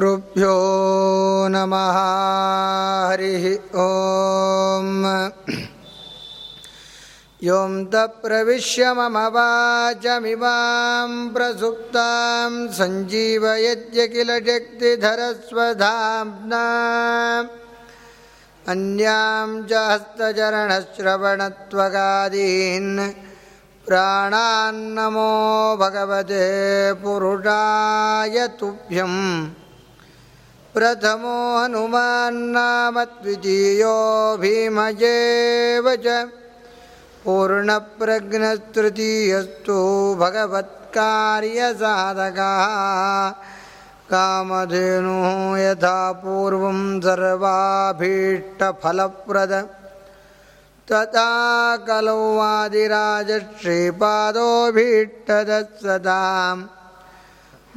श्रीगुरुभ्यो नमः। हरिः ॐ यों तप्रविश्य मम वाचमिमां प्रसुप्तां सञ्जीवयद्य किल शक्तिधरस्वधाम्ना अन्यां च हस्तचरणश्रवणत्वगादीन्। प्राणान्नमो भगवते पुरुषाय तुभ्यं प्रथमो हनुमान्नाम द्वितीयो भीमयेव च पूर्णप्रज्ञस्तृतीयस्तु भगवत्कार्यसाधकः। कामधेनुः यथा पूर्वं सर्वाभीष्टफलप्रद। तथा कलौ वादिराजश्रीपादोभीष्टदत्सदां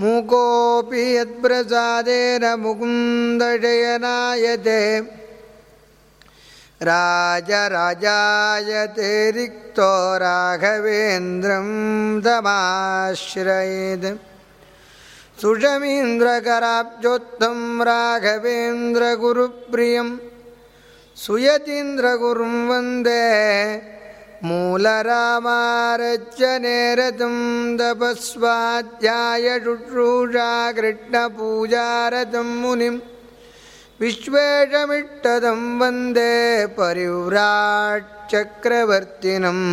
मूकोऽपि यत्प्रसादेन मुकुन्दशयनायते राजराजायते रिक्तो राघवेन्द्रं तमाश्रयेत् सुषमीन्द्रकराब्जोत्थं राघवेन्द्रगुरुप्रियं सुयतीन्द्रगुरुं वन्दे मूलरामारच्यनेरतं तपस्वाध्यायशुश्रूषा कृष्णपूजारतं मुनिं विश्वेशमिष्टदं वन्दे परिव्राट्चक्रवर्तिनम्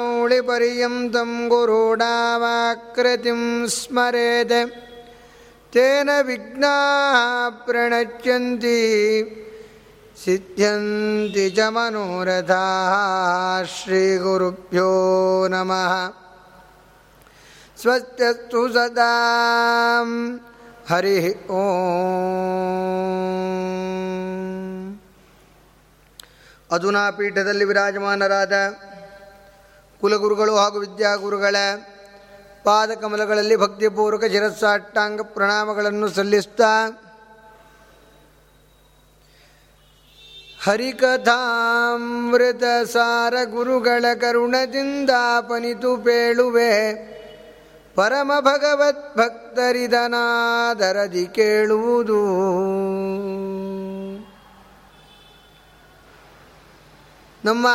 आपादमौलिपर्यन्तं गुरूणामाकृतिं स्मरेत् तेन विघ्नाः प्रणश्यन्ति सिद्ध्यन्ति च मनोरथाः श्रीगुरुभ्यो नमः स्वस्त्यस्तु सदां हरिः ಓಂ ಅಧುನಾ ಪೀಠದಲ್ಲಿ ವಿರಾಜಮಾನರಾದ ಕುಲಗುರುಗಳು ಹಾಗೂ ವಿದ್ಯಾಗುರುಗಳ ಪಾದಕಮಲಗಳಲ್ಲಿ ಭಕ್ತಿಪೂರ್ವಕ ಶಿರಸ್ಸಾಷ್ಟಾಂಗ ಪ್ರಣಾಮಗಳನ್ನು ಸಲ್ಲಿಸ್ತಾ ಹರಿಕಥಾಮೃತ ಸಾರ ಗುರುಗಳ ಕರುಣದಿಂದಾಪನಿತು ಪೇಳುವೆ. ಪರಮ ಭಗವತ್ ಭಕ್ತರಿದನಾದರದಿ ಕೇಳುವುದು. ನಮ್ಮ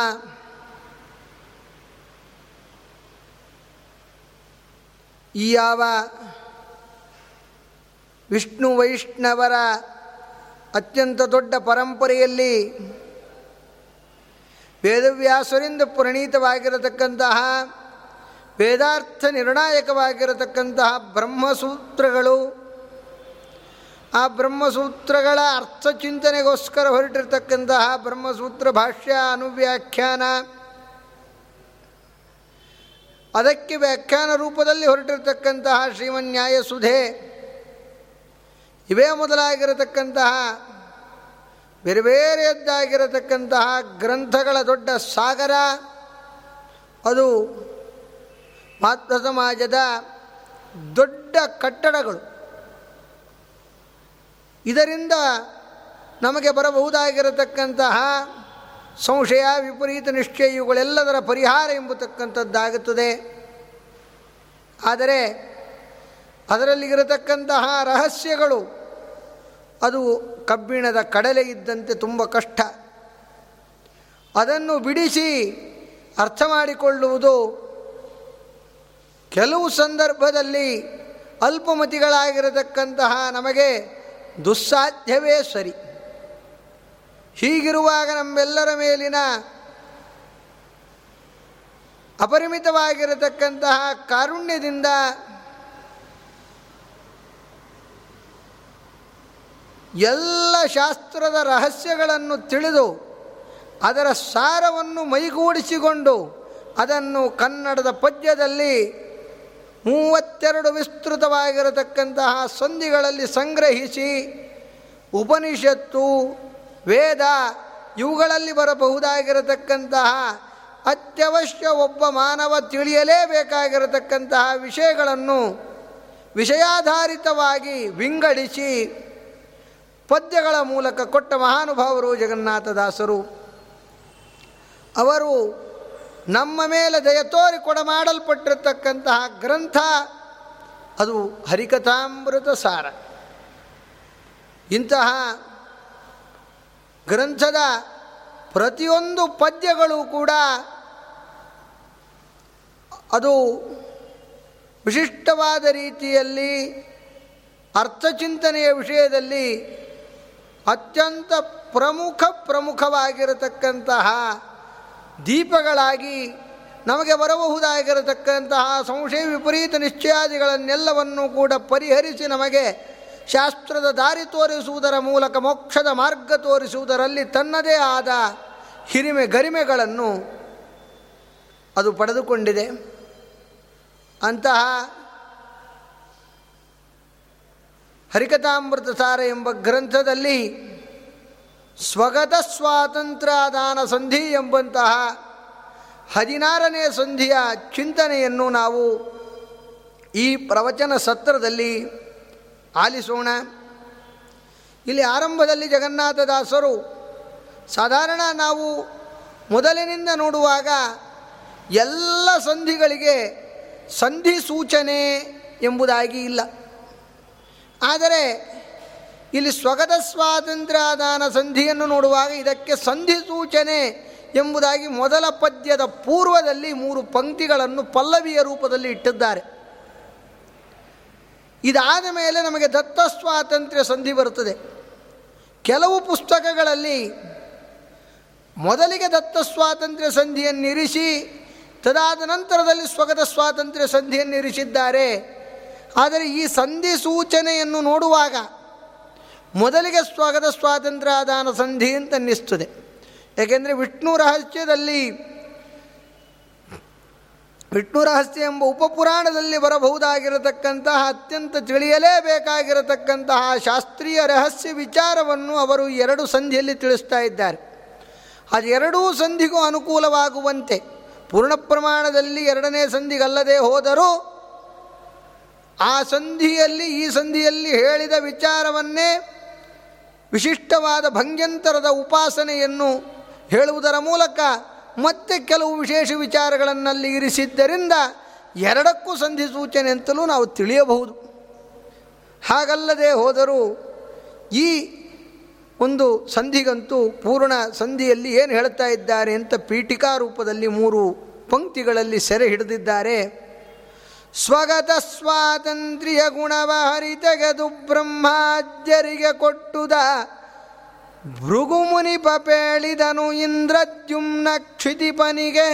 ಈ ಯಾವ ವಿಷ್ಣು ವೈಷ್ಣವರ ಅತ್ಯಂತ ದೊಡ್ಡ ಪರಂಪರೆಯಲ್ಲಿ ವೇದವ್ಯಾಸರಿಂದ ಪ್ರಣೀತವಾಗಿರತಕ್ಕಂತಹ ವೇದಾರ್ಥ ನಿರ್ಣಾಯಕವಾಗಿರತಕ್ಕಂತಹ ಬ್ರಹ್ಮಸೂತ್ರಗಳು, ಆ ಬ್ರಹ್ಮಸೂತ್ರಗಳ ಅರ್ಥ ಚಿಂತನೆಗೋಸ್ಕರ ಹೊರಟಿರ್ತಕ್ಕಂತಹ ಬ್ರಹ್ಮಸೂತ್ರ ಭಾಷ್ಯ ಅನುವ್ಯಾಖ್ಯಾನ, ಅದಕ್ಕೆ ವ್ಯಾಖ್ಯಾನ ರೂಪದಲ್ಲಿ ಹೊರಟಿರ್ತಕ್ಕಂತಹ ಶ್ರೀಮನ್ಯಾಯ ಸುಧೆ ಇವೇ ಮೊದಲಾಗಿರತಕ್ಕಂತಹ, ಬೇರೆ ಬೇರೆಯದ್ದಾಗಿರತಕ್ಕಂತಹ ಗ್ರಂಥಗಳ ದೊಡ್ಡ ಸಾಗರ, ಅದು ಮಾತೃ ಸಮಾಜದ ದೊಡ್ಡ ಕಟ್ಟಡಗಳು. ಇದರಿಂದ ನಮಗೆ ಬರಬಹುದಾಗಿರತಕ್ಕಂತಹ ಸಂಶಯ, ವಿಪರೀತ ನಿಶ್ಚಯ, ಇವುಗಳೆಲ್ಲದರ ಪರಿಹಾರ ಎಂಬತಕ್ಕಂಥದ್ದಾಗುತ್ತದೆ. ಆದರೆ ಅದರಲ್ಲಿರತಕ್ಕಂತಹ ರಹಸ್ಯಗಳು ಅದು ಕಬ್ಬಿಣದ ಕಡಲೆ ಇದ್ದಂತೆ ತುಂಬ ಕಷ್ಟ. ಅದನ್ನು ಬಿಡಿಸಿ ಅರ್ಥ ಮಾಡಿಕೊಳ್ಳುವುದು ಕೆಲವು ಸಂದರ್ಭದಲ್ಲಿ ಅಲ್ಪಮತಿಗಳಾಗಿರತಕ್ಕಂತಹ ನಮಗೆ ದುಸ್ಸಾಧ್ಯವೇ ಸರಿ. ಹೀಗಿರುವಾಗ ನಮ್ಮೆಲ್ಲರ ಮೇಲಿನ ಅಪರಿಮಿತವಾಗಿರತಕ್ಕಂತಹ ಕಾರುಣ್ಯದಿಂದ ಎಲ್ಲ ಶಾಸ್ತ್ರದ ರಹಸ್ಯಗಳನ್ನು ತಿಳಿದು ಅದರ ಸಾರವನ್ನು ಮೈಗೂಡಿಸಿಕೊಂಡು ಅದನ್ನು ಕನ್ನಡದ ಪದ್ಯದಲ್ಲಿ ಮೂವತ್ತೆರಡು ವಿಸ್ತೃತವಾಗಿರತಕ್ಕಂತಹ ಸಂಧಿಗಳಲ್ಲಿ ಸಂಗ್ರಹಿಸಿ ಉಪನಿಷತ್ತು, ವೇದ ಇವುಗಳಲ್ಲಿ ಬರಬಹುದಾಗಿರತಕ್ಕಂತಹ ಅತ್ಯವಶ್ಯ ಒಬ್ಬ ಮಾನವ ತಿಳಿಯಲೇಬೇಕಾಗಿರತಕ್ಕಂತಹ ವಿಷಯಗಳನ್ನು ವಿಷಯಾಧಾರಿತವಾಗಿ ವಿಂಗಡಿಸಿ ಪದ್ಯಗಳ ಮೂಲಕ ಕೊಟ್ಟ ಮಹಾನುಭಾವರು ಜಗನ್ನಾಥದಾಸರು ಅವರು ನಮ್ಮ ಮೇಲೆ ದಯ ತೋರಿ ಗ್ರಂಥ, ಅದು ಹರಿಕಥಾಮೃತ ಸಾರ. ಇಂತಹ ಗ್ರಂಥದ ಪ್ರತಿಯೊಂದು ಪದ್ಯಗಳು ಕೂಡ ಅದು ವಿಶಿಷ್ಟವಾದ ರೀತಿಯಲ್ಲಿ ಅರ್ಥಚಿಂತನೆಯ ವಿಷಯದಲ್ಲಿ ಅತ್ಯಂತ ಪ್ರಮುಖ ಪ್ರಮುಖವಾಗಿರತಕ್ಕಂತಹ ದೀಪಗಳಾಗಿ ನಮಗೆ ಬರಬಹುದಾಗಿರತಕ್ಕಂತಹ ಸಂಶಯ ವಿಪರೀತ ನಿಶ್ಚಯಾದಿಗಳನ್ನೆಲ್ಲವನ್ನು ಕೂಡ ಪರಿಹರಿಸಿ ನಮಗೆ ಶಾಸ್ತ್ರದ ದಾರಿ ತೋರಿಸುವುದರ ಮೂಲಕ, ಮೋಕ್ಷದ ಮಾರ್ಗ ತೋರಿಸುವುದರಲ್ಲಿ ತನ್ನದೇ ಆದ ಹಿರಿಮೆ ಗರಿಮೆಗಳನ್ನು ಅದು ಪಡೆದುಕೊಂಡಿದೆ. ಅಂತಹ ಹರಿಕಥಾಮೃತ ಸಾರ ಎಂಬ ಗ್ರಂಥದಲ್ಲಿ ಸ್ವಗತ ಸ್ವಾತಂತ್ರ್ಯದಾನ ಸಂಧಿ ಎಂಬಂತಹ ಹದಿನಾರನೇ ಸಂಧಿಯ ಚಿಂತನೆಯನ್ನು ನಾವು ಈ ಪ್ರವಚನ ಸತ್ರದಲ್ಲಿ ಆಲಿಸೋಣ. ಇಲ್ಲಿ ಆರಂಭದಲ್ಲಿ ಜಗನ್ನಾಥದಾಸರು ಸಾಧಾರಣ ನಾವು ಮೊದಲಿನಿಂದ ನೋಡುವಾಗ ಎಲ್ಲ ಸಂಧಿಗಳಿಗೆ ಸಂಧಿ ಸೂಚನೆ ಎಂಬುದಾಗಿ ಇಲ್ಲ. ಆದರೆ ಇಲ್ಲಿ ಸ್ವಗತ ಸ್ವಾತಂತ್ರ್ಯದಾನ ಸಂಧಿಯನ್ನು ನೋಡುವಾಗ ಇದಕ್ಕೆ ಸಂಧಿ ಸೂಚನೆ ಎಂಬುದಾಗಿ ಮೊದಲ ಪದ್ಯದ ಪೂರ್ವದಲ್ಲಿ ಮೂರು ಪಂಕ್ತಿಗಳನ್ನು ಪಲ್ಲವಿಯ ರೂಪದಲ್ಲಿ ಇಟ್ಟಿದ್ದಾರೆ. ಇದಾದ ಮೇಲೆ ನಮಗೆ ದತ್ತ ಸ್ವಾತಂತ್ರ್ಯ ಸಂಧಿ ಬರುತ್ತದೆ. ಕೆಲವು ಪುಸ್ತಕಗಳಲ್ಲಿ ಮೊದಲಿಗೆ ದತ್ತ ಸ್ವಾತಂತ್ರ್ಯ ಸಂಧಿಯನ್ನಿರಿಸಿ, ತದಾದ ನಂತರದಲ್ಲಿ ಸ್ವಗತ ಸ್ವಾತಂತ್ರ್ಯ ಸಂಧಿಯನ್ನಿರಿಸಿದ್ದಾರೆ. ಆದರೆ ಈ ಸಂಧಿ ಸೂಚನೆಯನ್ನು ನೋಡುವಾಗ ಮೊದಲಿಗೆ ಸ್ವಾಗತ ಸ್ವಾತಂತ್ರ್ಯ ಆದಾನ ಸಂಧಿ ಅಂತ ಅನ್ನಿಸ್ತದೆ. ಏಕೆಂದರೆ ವಿಷ್ಣು ರಹಸ್ಯದಲ್ಲಿ ವಿಷ್ಣು ರಹಸ್ಯ ಎಂಬ ಉಪಪುರಾಣದಲ್ಲಿ ಬರಬಹುದಾಗಿರತಕ್ಕಂತಹ ಅತ್ಯಂತ ತಿಳಿಯಲೇಬೇಕಾಗಿರತಕ್ಕಂತಹ ಶಾಸ್ತ್ರೀಯ ರಹಸ್ಯ ವಿಚಾರವನ್ನು ಅವರು ಎರಡು ಸಂಧಿಯಲ್ಲಿ ತಿಳಿಸ್ತಾ ಇದ್ದಾರೆ. ಅದೆರಡೂ ಸಂಧಿಗೂ ಅನುಕೂಲವಾಗುವಂತೆ. ಪೂರ್ಣ ಪ್ರಮಾಣದಲ್ಲಿ ಎರಡನೇ ಸಂಧಿಗಲ್ಲದೆ ಹೋದರೂ ಆ ಸಂಧಿಯಲ್ಲಿ, ಈ ಸಂಧಿಯಲ್ಲಿ ಹೇಳಿದ ವಿಚಾರವನ್ನೇ ವಿಶಿಷ್ಟವಾದ ಭಂಗ್ಯಂತರದ ಉಪಾಸನೆಯನ್ನು ಹೇಳುವುದರ ಮೂಲಕ ಮತ್ತೆ ಕೆಲವು ವಿಶೇಷ ವಿಚಾರಗಳನ್ನಲ್ಲಿ ಇರಿಸಿದ್ದರಿಂದ ಎರಡಕ್ಕೂ ಸಂಧಿ ಸೂಚನೆ ಅಂತಲೂ ನಾವು ತಿಳಿಯಬಹುದು. ಹಾಗಲ್ಲದೆ ಹೋದರೂ ಈ ಒಂದು ಸಂಧಿಗಂತೂ ಪೂರ್ಣ ಸಂಧಿಯಲ್ಲಿ ಏನು ಹೇಳ್ತಾ ಇದ್ದಾರೆ ಅಂತ ಪೀಠಿಕಾ ರೂಪದಲ್ಲಿ ಮೂರು ಪಂಕ್ತಿಗಳಲ್ಲಿ ಸೆರೆ ಹಿಡಿದಿದ್ದಾರೆ. ಸ್ವಗತ ಸ್ವಾತಂತ್ರ್ಯ ಗುಣವ ಹರಿತೆಗೆದು ಬ್ರಹ್ಮಾಜ್ಯರಿಗೆ ಕೊಟ್ಟುದ. ಭೃಗುಮುನಿ ಪಪೇಳಿದನು ಇಂದ್ರದ್ಯುಮ್ನ ಕ್ಷಿತಿಪನಿಗೆ.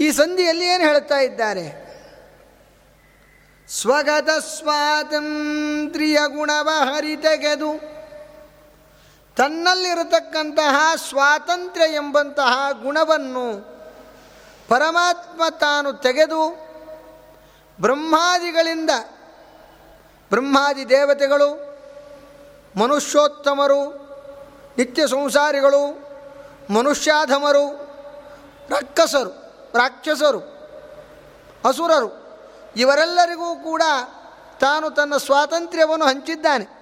ಈ ಸಂಧಿಯಲ್ಲಿ ಏನು ಹೇಳ್ತಾ ಇದ್ದಾರೆ? ಸ್ವಗತ ಸ್ವಾತಂತ್ರ್ಯ ಗುಣವ ಹರಿತೆಗೆದು ತನ್ನಲ್ಲಿರತಕ್ಕಂತಹ ಸ್ವಾತಂತ್ರ್ಯ ಎಂಬಂತಹ ಗುಣವನ್ನು ಪರಮಾತ್ಮ ತಾನು ತೆಗೆದು ಬ್ರಹ್ಮಾದಿಗಳಿಂದ ಬ್ರಹ್ಮಾದಿ ದೇವತೆಗಳು, ಮನುಷ್ಯೋತ್ತಮರು, ನಿತ್ಯ ಸಂಸಾರಿಗಳು, ಮನುಷ್ಯಾಧಮರು ರಕ್ಕಸರು ರಾಕ್ಷಸರು, ಅಸುರರು, ಇವರೆಲ್ಲರಿಗೂ ಕೂಡ ತಾನು ತನ್ನ ಸ್ವಾತಂತ್ರ್ಯವನ್ನು ಹಂಚಿದ್ದಾನೆ.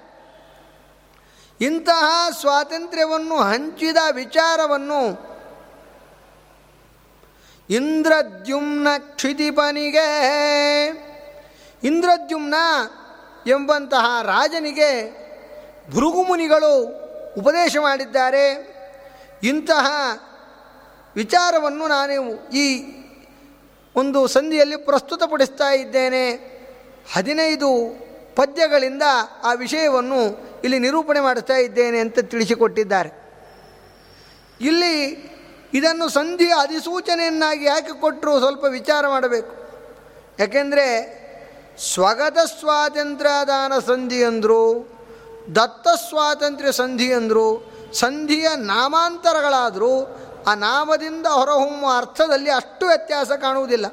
ಇಂತಹ ಸ್ವಾತಂತ್ರ್ಯವನ್ನು ಹಂಚಿದ ವಿಚಾರವನ್ನು ಇಂದ್ರದ್ಯುಮ್ನ ಕ್ಷಿತಿಪನಿಗೆ, ಇಂದ್ರದ್ಯುಮ್ನ ಎಂಬಂತಹ ರಾಜನಿಗೆ ಭೃಗುಮುನಿಗಳು ಉಪದೇಶ ಮಾಡಿದ್ದಾರೆ. ಇಂತಹ ವಿಚಾರವನ್ನು ನಾನು ಈ ಒಂದು ಸಂಧಿಯಲ್ಲಿ ಪ್ರಸ್ತುತಪಡಿಸ್ತಾ ಇದ್ದೇನೆ. ಹದಿನೈದು ಪದ್ಯಗಳಿಂದ ಆ ವಿಷಯವನ್ನು ಇಲ್ಲಿ ನಿರೂಪಣೆ ಮಾಡುತ್ತಾ ಇದ್ದೇನೆ ಅಂತ ತಿಳಿಸಿಕೊಟ್ಟಿದ್ದಾರೆ. ಇಲ್ಲಿ ಇದನ್ನು ಸಂಧಿಯ ಅಧಿಸೂಚನೆಯನ್ನಾಗಿ ಯಾಕೆ ಕೊಟ್ಟರು ಸ್ವಲ್ಪ ವಿಚಾರ ಮಾಡಬೇಕು. ಯಾಕೆಂದರೆ ಸ್ವಗತ ಸ್ವಾತಂತ್ರ್ಯದಾನ ಸಂಧಿ ಅಂದರು, ದತ್ತ ಸ್ವಾತಂತ್ರ್ಯ ಸಂಧಿ ಅಂದರು, ಸಂಧಿಯ ನಾಮಾಂತರಗಳಾದರೂ, ಆ ನಾಮದಿಂದ ಹೊರಹೊಮ್ಮುವ ಅರ್ಥದಲ್ಲಿ ಅಷ್ಟು ವ್ಯತ್ಯಾಸ ಕಾಣುವುದಿಲ್ಲ.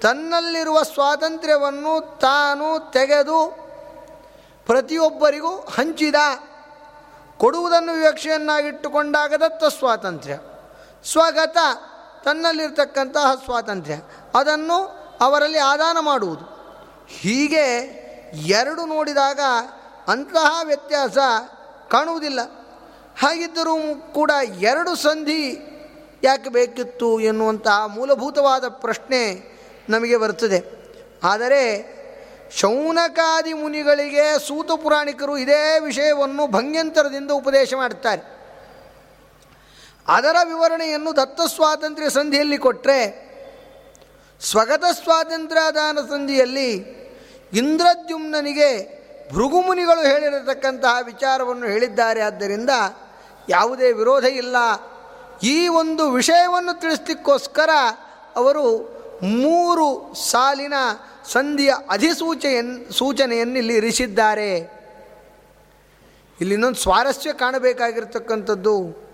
ತನ್ನಲ್ಲಿರುವ ಸ್ವಾತಂತ್ರ್ಯವನ್ನು ತಾನು ತೆಗೆದು ಪ್ರತಿಯೊಬ್ಬರಿಗೂ ಹಂಚಿದ ಕೊಡುವುದನ್ನು ವಿವಕ್ಷೆಯನ್ನಾಗಿಟ್ಟುಕೊಂಡಾಗ ದತ್ತ ಸ್ವಾತಂತ್ರ್ಯ. ಸ್ವಗತ ತನ್ನಲ್ಲಿರ್ತಕ್ಕಂತಹ ಸ್ವಾತಂತ್ರ್ಯ. ಅದನ್ನು ಅವರಲ್ಲಿ ಆದಾನ ಮಾಡುವುದು. ಹೀಗೆ ಎರಡು ನೋಡಿದಾಗ ಅಂತಹ ವ್ಯತ್ಯಾಸ ಕಾಣುವುದಿಲ್ಲ. ಹಾಗಿದ್ದರೂ ಕೂಡ ಎರಡು ಸಂಧಿ ಯಾಕೆ ಬೇಕಿತ್ತು ಎನ್ನುವಂತಹ ಮೂಲಭೂತವಾದ ಪ್ರಶ್ನೆ ನಮಗೆ ಬರ್ತದೆ ಆದರೆ ಶೌನಕಾದಿ ಮುನಿಗಳಿಗೆ ಸೂತ ಪುರಾಣಿಕರು ಇದೇ ವಿಷಯವನ್ನು ಭಂಗ್ಯಂತರದಿಂದ ಉಪದೇಶ ಮಾಡುತ್ತಾರೆ. ಅದರ ವಿವರಣೆಯನ್ನು ದತ್ತ ಸ್ವಾತಂತ್ರ್ಯ ಸಂಧಿಯಲ್ಲಿ ಕೊಟ್ಟರೆ ಸ್ವಗತ ಸ್ವಾತಂತ್ರ್ಯದಾನ ಸಂಧಿಯಲ್ಲಿ ಇಂದ್ರದ್ಯುಮ್ನನಿಗೆ ಭೃಗುಮುನಿಗಳು ಹೇಳಿರತಕ್ಕಂತಹ ವಿಚಾರವನ್ನು ಹೇಳಿದ್ದಾರೆ. ಆದ್ದರಿಂದ ಯಾವುದೇ ವಿರೋಧ ಇಲ್ಲ. ಈ ಒಂದು ವಿಷಯವನ್ನು ತಿಳಿಸ್ಲಿಕ್ಕೋಸ್ಕರ ಅವರು ಮೂರು ಸಾಲಿನ ಸಂಧಿಯ ಅಧಿಸೂಚೆಯನ್ನು ಸೂಚನೆಯನ್ನು ಇಲ್ಲಿ ಇರಿಸಿದ್ದಾರೆ. ಇಲ್ಲಿ ಇನ್ನೊಂದು ಸ್ವಾರಸ್ಯ ಕಾಣಬೇಕಾಗಿರ್ತಕ್ಕಂಥದ್ದು.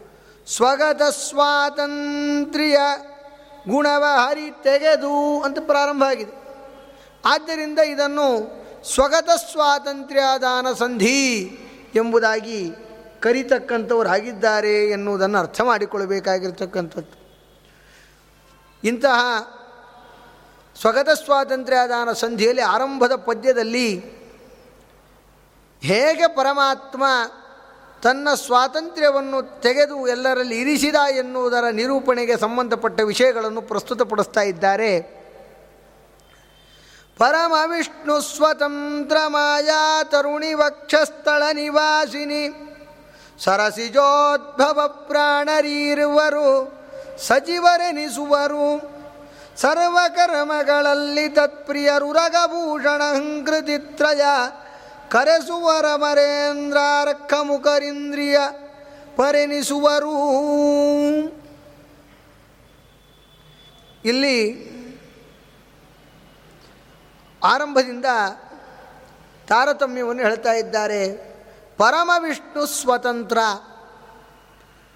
ಸ್ವಗತ ಸ್ವಾತಂತ್ರ್ಯ ಗುಣವ ಹರಿ ತೆಗೆದು ಅಂತ ಪ್ರಾರಂಭ ಆಗಿದೆ. ಆದ್ದರಿಂದ ಇದನ್ನು ಸ್ವಗತ ಸ್ವಾತಂತ್ರ್ಯದಾನ ಸಂಧಿ ಎಂಬುದಾಗಿ ಕರಿತಕ್ಕಂಥವ್ರು ಆಗಿದ್ದಾರೆ ಎನ್ನುವುದನ್ನು ಅರ್ಥ ಮಾಡಿಕೊಳ್ಳಬೇಕಾಗಿರ್ತಕ್ಕಂಥದ್ದು. ಇಂತಹ ಸ್ವಗತ ಸ್ವಾತಂತ್ರ್ಯದಾನ ಸಂಧಿಯಲ್ಲಿ ಆರಂಭದ ಪದ್ಯದಲ್ಲಿ ಹೇಗೆ ಪರಮಾತ್ಮ ತನ್ನ ಸ್ವಾತಂತ್ರ್ಯವನ್ನು ತೆಗೆದು ಎಲ್ಲರಲ್ಲಿ ಇರಿಸಿದ ಎನ್ನುವುದರ ನಿರೂಪಣೆಗೆ ಸಂಬಂಧಪಟ್ಟ ವಿಷಯಗಳನ್ನು ಪ್ರಸ್ತುತಪಡಿಸ್ತಾ ಇದ್ದಾರೆ. ಪರಮ ವಿಷ್ಣು ಸ್ವತಂತ್ರ ಮಾಯಾ ತರುಣಿ ವಕ್ಷಸ್ಥಳ ನಿವಾಸಿನಿ. ಸರಸಿಜೋದ್ಭವ ಪ್ರಾಣರೀರುವರು ಸಚಿವರೆನಿಸುವರು. ಸರ್ವಕರ್ಮಗಳಲ್ಲಿ ತತ್ಪ್ರಿಯರು ರಗಭೂಷಣ ಹಂಕೃತಿತ್ರಯ, ಕರೆಸುವರ ಮರೇಂದ್ರಾರ್ಕ ಮುಖರಿಂದ್ರಿಯ ಪರಿಣಿಸುವರು. ಇಲ್ಲಿ ಆರಂಭದಿಂದ ತಾರತಮ್ಯವನ್ನು ಹೇಳ್ತಾ ಇದ್ದಾರೆ. ಪರಮ ವಿಷ್ಣು ಸ್ವತಂತ್ರ.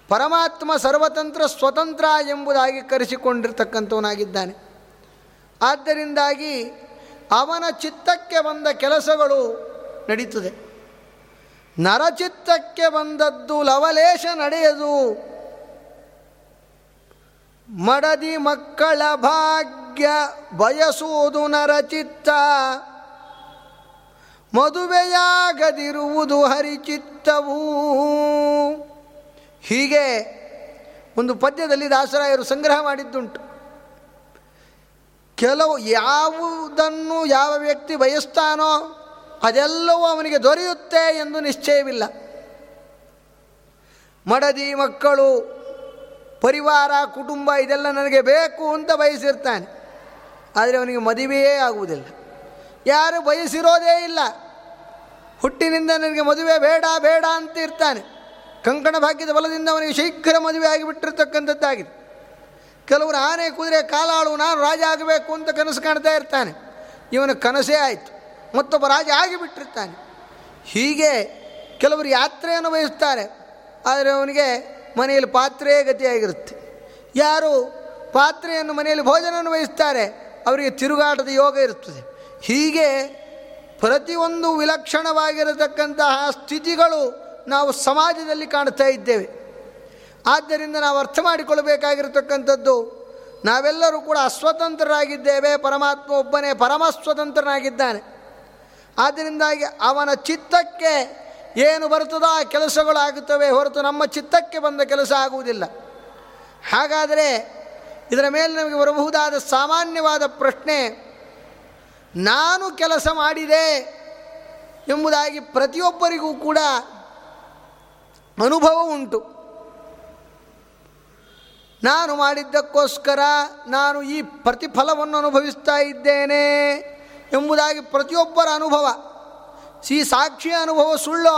ಪರಮಾತ್ಮ ಸರ್ವತಂತ್ರ ಸ್ವತಂತ್ರ ಎಂಬುದಾಗಿ ಕರೆಸಿಕೊಂಡಿರ್ತಕ್ಕಂಥವನಾಗಿದ್ದಾನೆ. ಆದ್ದರಿಂದಾಗಿ ಅವನ ಚಿತ್ತಕ್ಕೆ ಬಂದ ಕೆಲಸಗಳು ನಡೀತದೆ. ನರಚಿತ್ತಕ್ಕೆ ಬಂದದ್ದು ಲವಲೇಶ ನಡೆಯದು. ಮಡದಿ ಮಕ್ಕಳ ಭಾಗ್ಯ ಬಯಸುವುದು ನರಚಿತ್ತ. ಮದುವೆಯಾಗದಿರುವುದು ಹರಿಚಿತ್ತವು. ಹೀಗೆ ಒಂದು ಪದ್ಯದಲ್ಲಿ ದಾಸರಾಯರು ಸಂಗ್ರಹ ಮಾಡಿದ್ದುಂಟು. ಕೆಲವು ಯಾವುದನ್ನು ಯಾವ ವ್ಯಕ್ತಿ ಬಯಸ್ತಾನೋ ಅದೆಲ್ಲವೂ ಅವನಿಗೆ ದೊರೆಯುತ್ತೆ ಎಂದು ನಿಶ್ಚಯವಿಲ್ಲ. ಮಡದಿ ಮಕ್ಕಳು, ಪರಿವಾರ, ಕುಟುಂಬ ಇದೆಲ್ಲ ನನಗೆ ಬೇಕು ಅಂತ ಬಯಸಿರ್ತಾನೆ. ಆದರೆ ಅವನಿಗೆ ಮದುವೆಯೇ ಆಗುವುದಿಲ್ಲ. ಯಾರು ಬಯಸಿರೋದೇ ಇಲ್ಲ. ಹುಟ್ಟಿನಿಂದ ನನಗೆ ಮದುವೆ ಬೇಡ ಬೇಡ ಅಂತ ಇರ್ತಾನೆ. ಕಂಕಣ ಭಾಗ್ಯದ ಬಲದಿಂದ ಅವನಿಗೆ ಶೀಘ್ರ ಮದುವೆ ಆಗಿಬಿಟ್ಟಿರ್ತಕ್ಕಂಥದ್ದಾಗಿದೆ. ಕೆಲವರು ಆನೆ ಕುದುರೆ ಕಾಲಾಳು, ನಾನು ರಾಜ ಆಗಬೇಕು ಅಂತ ಕನಸು ಕಾಣ್ತಾ ಇರ್ತಾನೆ. ಇವನ ಕನಸೇ ಆಯಿತು. ಮತ್ತೊಬ್ಬ ರಾಜ ಆಗಿಬಿಟ್ಟಿರ್ತಾನೆ. ಹೀಗೆ ಕೆಲವರು ಯಾತ್ರೆಯನ್ನು ಬಯಸ್ತಾರೆ. ಆದರೆ ಅವನಿಗೆ ಮನೆಯಲ್ಲಿ ಪಾತ್ರೆಯೇ ಗತಿಯಾಗಿರುತ್ತೆ. ಯಾರು ಪಾತ್ರೆಯನ್ನು ಮನೆಯಲ್ಲಿ ಭೋಜನವನ್ನು ವಹಿಸ್ತಾರೆ ಅವರಿಗೆ ತಿರುಗಾಟದ ಯೋಗ ಇರುತ್ತದೆ. ಹೀಗೆ ಪ್ರತಿಯೊಂದು ವಿಲಕ್ಷಣವಾಗಿರತಕ್ಕಂತಹ ಸ್ಥಿತಿಗಳು ನಾವು ಸಮಾಜದಲ್ಲಿ ಕಾಣ್ತಾ ಇದ್ದೇವೆ. ಆದ್ದರಿಂದ ನಾವು ಅರ್ಥ ಮಾಡಿಕೊಳ್ಳಬೇಕಾಗಿರತಕ್ಕಂಥದ್ದು, ನಾವೆಲ್ಲರೂ ಕೂಡ ಅಸ್ವತಂತ್ರರಾಗಿದ್ದೇವೆ. ಪರಮಾತ್ಮ ಒಬ್ಬನೇ, ಪರಮ ಸ್ವತಂತ್ರನಾಗಿದ್ದಾನೆ. ಆದ್ದರಿಂದಾಗಿ ಅವನ ಚಿತ್ತಕ್ಕೆ ಏನು ಬರ್ತದೋ ಆ ಕೆಲಸಗಳು ಆಗುತ್ತವೆ ಹೊರತು ನಮ್ಮ ಚಿತ್ತಕ್ಕೆ ಬಂದ ಕೆಲಸ ಆಗುವುದಿಲ್ಲ. ಹಾಗಾದರೆ ಇದರ ಮೇಲೆ ನಮಗೆ ಬರಬಹುದಾದ ಸಾಮಾನ್ಯವಾದ ಪ್ರಶ್ನೆ, ನಾನು ಕೆಲಸ ಮಾಡಿದೆ ಎಂಬುದಾಗಿ ಪ್ರತಿಯೊಬ್ಬರಿಗೂ ಕೂಡ ಅನುಭವ ಉಂಟು. ನಾನು ಮಾಡಿದ್ದಕ್ಕೋಸ್ಕರ ನಾನು ಈ ಪ್ರತಿಫಲವನ್ನು ಅನುಭವಿಸ್ತಾ ಇದ್ದೇನೆ ಎಂಬುದಾಗಿ ಪ್ರತಿಯೊಬ್ಬರ ಅನುಭವ. ಸಿ ಸಾಕ್ಷಿಯ ಅನುಭವ ಸುಳ್ಳು.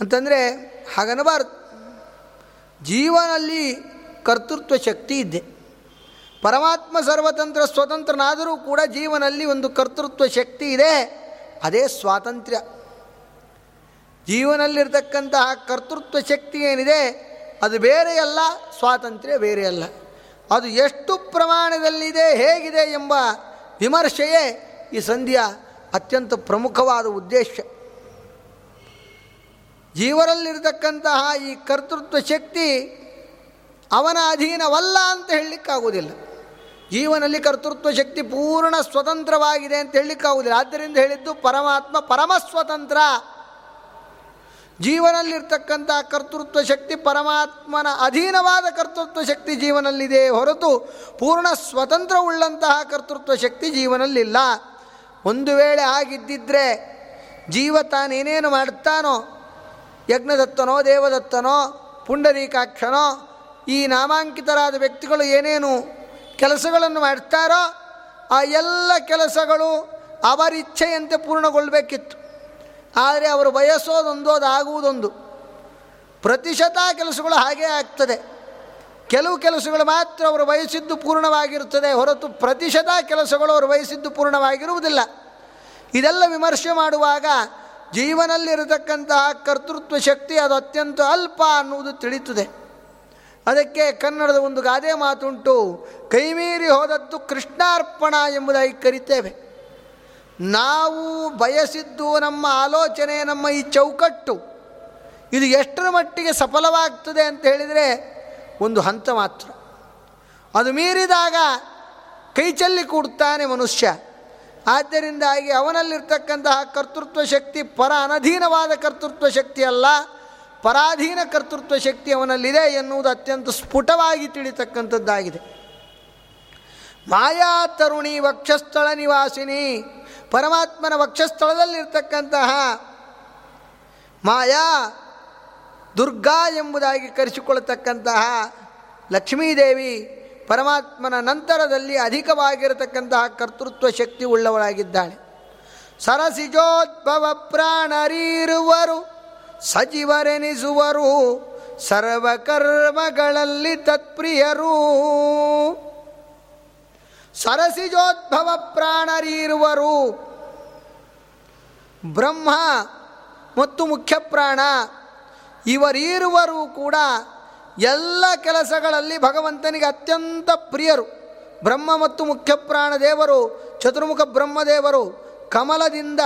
ಅಂತಂದರೆ ಹಾಗನ್ನಬಾರ್ದು ಜೀವನಲ್ಲಿ ಕರ್ತೃತ್ವ ಶಕ್ತಿ ಇದೆ. ಪರಮಾತ್ಮ ಸರ್ವತಂತ್ರ ಸ್ವತಂತ್ರನಾದರೂ ಕೂಡ ಜೀವನಲ್ಲಿ ಒಂದು ಕರ್ತೃತ್ವ ಶಕ್ತಿ ಇದೆ. ಅದೇ ಸ್ವಾತಂತ್ರ್ಯ. ಜೀವನಲ್ಲಿರ್ತಕ್ಕಂತಹ ಕರ್ತೃತ್ವ ಶಕ್ತಿ ಏನಿದೆ, ಅದು ಬೇರೆಯಲ್ಲ ಸ್ವಾತಂತ್ರ್ಯ ಬೇರೆಯಲ್ಲ ಅದು ಎಷ್ಟು ಪ್ರಮಾಣದಲ್ಲಿದೆ, ಹೇಗಿದೆ ಎಂಬ ವಿಮರ್ಶೆಯೇ ಈ ಸಂಧಿಯ ಅತ್ಯಂತ ಪ್ರಮುಖವಾದ ಉದ್ದೇಶ. ಜೀವರಲ್ಲಿರತಕ್ಕಂತಹ ಈ ಕರ್ತೃತ್ವ ಶಕ್ತಿ ಅವನ ಅಧೀನವಲ್ಲ ಅಂತ ಹೇಳಲಿಕ್ಕಾಗುವುದಿಲ್ಲ. ಜೀವನಲ್ಲಿ ಕರ್ತೃತ್ವ ಶಕ್ತಿ ಪೂರ್ಣ ಸ್ವತಂತ್ರವಾಗಿದೆ ಅಂತ ಹೇಳಲಿಕ್ಕಾಗುವುದಿಲ್ಲ. ಆದ್ದರಿಂದ ಹೇಳಿದ್ದು ಪರಮಾತ್ಮ ಪರಮ ಸ್ವತಂತ್ರ. ಜೀವನಲ್ಲಿರ್ತಕ್ಕಂಥ ಕರ್ತೃತ್ವ ಶಕ್ತಿ ಪರಮಾತ್ಮನ ಅಧೀನವಾದ ಕರ್ತೃತ್ವ ಶಕ್ತಿ ಜೀವನಲ್ಲಿದೆ ಹೊರತು ಪೂರ್ಣ ಸ್ವತಂತ್ರ ಉಳ್ಳಂತಹ ಕರ್ತೃತ್ವ ಶಕ್ತಿ ಜೀವನಲ್ಲಿಲ್ಲ. ಒಂದು ವೇಳೆ ಆಗಿದ್ದಿದ್ರೆ ಜೀವ ತಾನೇನೇನು ಮಾಡ್ತಾನೋ, ಯಜ್ಞದತ್ತನೋ, ದೇವದತ್ತನೋ, ಪುಂಡರೀಕಾಕ್ಷನೋ, ಈ ನಾಮಾಂಕಿತರಾದ ವ್ಯಕ್ತಿಗಳು ಏನೇನು ಕೆಲಸಗಳನ್ನು ಮಾಡ್ತಾರೋ, ಆ ಎಲ್ಲ ಕೆಲಸಗಳು ಅವರಿಚ್ಛೆಯಂತೆ ಪೂರ್ಣಗೊಳ್ಳಬೇಕಿತ್ತು ಆದರೆ ಅವರು ಬಯಸೋದೊಂದು ಅದು ಆಗುವುದೊಂದು ಪ್ರತಿಶತ ಕೆಲಸಗಳು ಹಾಗೇ ಆಗ್ತದೆ. ಕೆಲವು ಕೆಲಸಗಳು ಮಾತ್ರ ಅವರು ಬಯಸಿದ್ದು ಪೂರ್ಣವಾಗಿರುತ್ತದೆ, ಹೊರತು ಪ್ರತಿಶತ ಕೆಲಸಗಳು ಅವರು ಬಯಸಿದ್ದು ಪೂರ್ಣವಾಗಿರುವುದಿಲ್ಲ. ಇದೆಲ್ಲ ವಿಮರ್ಶೆ ಮಾಡುವಾಗ ಜೀವನಲ್ಲಿರತಕ್ಕಂತಹ ಕರ್ತೃತ್ವ ಶಕ್ತಿ ಅದು ಅತ್ಯಂತ ಅಲ್ಪ ಅನ್ನುವುದು ತಿಳಿಯುತ್ತದೆ. ಅದಕ್ಕೆ ಕನ್ನಡದ ಒಂದು ಗಾದೆ ಮಾತುಂಟು, ಕೈಮೀರಿ ಹೋದದ್ದು ಕೃಷ್ಣಾರ್ಪಣ ಎಂಬುದಾಗಿ ಕರಿತೇವೆ. ನಾವು ಬಯಸಿದ್ದು ನಮ್ಮ ಆಲೋಚನೆ, ನಮ್ಮ ಈ ಚೌಕಟ್ಟು ಇದು ಎಷ್ಟರ ಮಟ್ಟಿಗೆ ಸಫಲವಾಗ್ತದೆ ಅಂತ ಹೇಳಿದರೆ ಒಂದು ಹಂತ ಮಾತ್ರ. ಅದು ಮೀರಿದಾಗ ಕೈ ಚೆಲ್ಲಿ ಕೂಡ್ತಾನೆ ಮನುಷ್ಯ. ಆದ್ದರಿಂದಾಗಿ ಅವನಲ್ಲಿರ್ತಕ್ಕಂತಹ ಕರ್ತೃತ್ವ ಶಕ್ತಿ ಪರ ಅನಧೀನವಾದ ಕರ್ತೃತ್ವ ಶಕ್ತಿ ಅಲ್ಲ, ಪರಾಧೀನ ಕರ್ತೃತ್ವ ಶಕ್ತಿ ಅವನಲ್ಲಿದೆ ಎನ್ನುವುದು ಅತ್ಯಂತ ಸ್ಫುಟವಾಗಿ ತಿಳಿತಕ್ಕಂಥದ್ದಾಗಿದೆ. ಮಾಯಾ ತರುಣಿ ವಕ್ಷಸ್ಥಳ ನಿವಾಸಿನಿ. ಪರಮಾತ್ಮನ ವಕ್ಷಸ್ಥಳದಲ್ಲಿರ್ತಕ್ಕಂತಹ ಮಾಯಾ ದುರ್ಗಾ ಎಂಬುದಾಗಿ ಕರೆಸಿಕೊಳ್ಳತಕ್ಕಂತಹ ಲಕ್ಷ್ಮೀದೇವಿ ಪರಮಾತ್ಮನ ನಂತರದಲ್ಲಿ ಅಧಿಕವಾಗಿರತಕ್ಕಂತಹ ಕರ್ತೃತ್ವ ಶಕ್ತಿ ಉಳ್ಳವಳಾಗಿದ್ದಾಳೆ. ಸರಸಿಜೋದ್ಭವ ಪ್ರಾಣರೀರುವರು ಸಚಿವರೆನಿಸುವರು ಸರ್ವಕರ್ಮಗಳಲ್ಲಿ ತತ್ಪ್ರಿಯರು. ಸರಸಿಜೋದ್ಭವ ಪ್ರಾಣರಿರುವರು ಬ್ರಹ್ಮ ಮತ್ತು ಮುಖ್ಯ ಪ್ರಾಣ ಇವರೀರುವರು ಕೂಡ ಎಲ್ಲ ಕೆಲಸಗಳಲ್ಲಿ ಭಗವಂತನಿಗೆ ಅತ್ಯಂತ ಪ್ರಿಯರು. ಬ್ರಹ್ಮ ಮತ್ತು ಮುಖ್ಯ ಪ್ರಾಣ ದೇವರು, ಚತುರ್ಮುಖ ಬ್ರಹ್ಮದೇವರು ಕಮಲದಿಂದ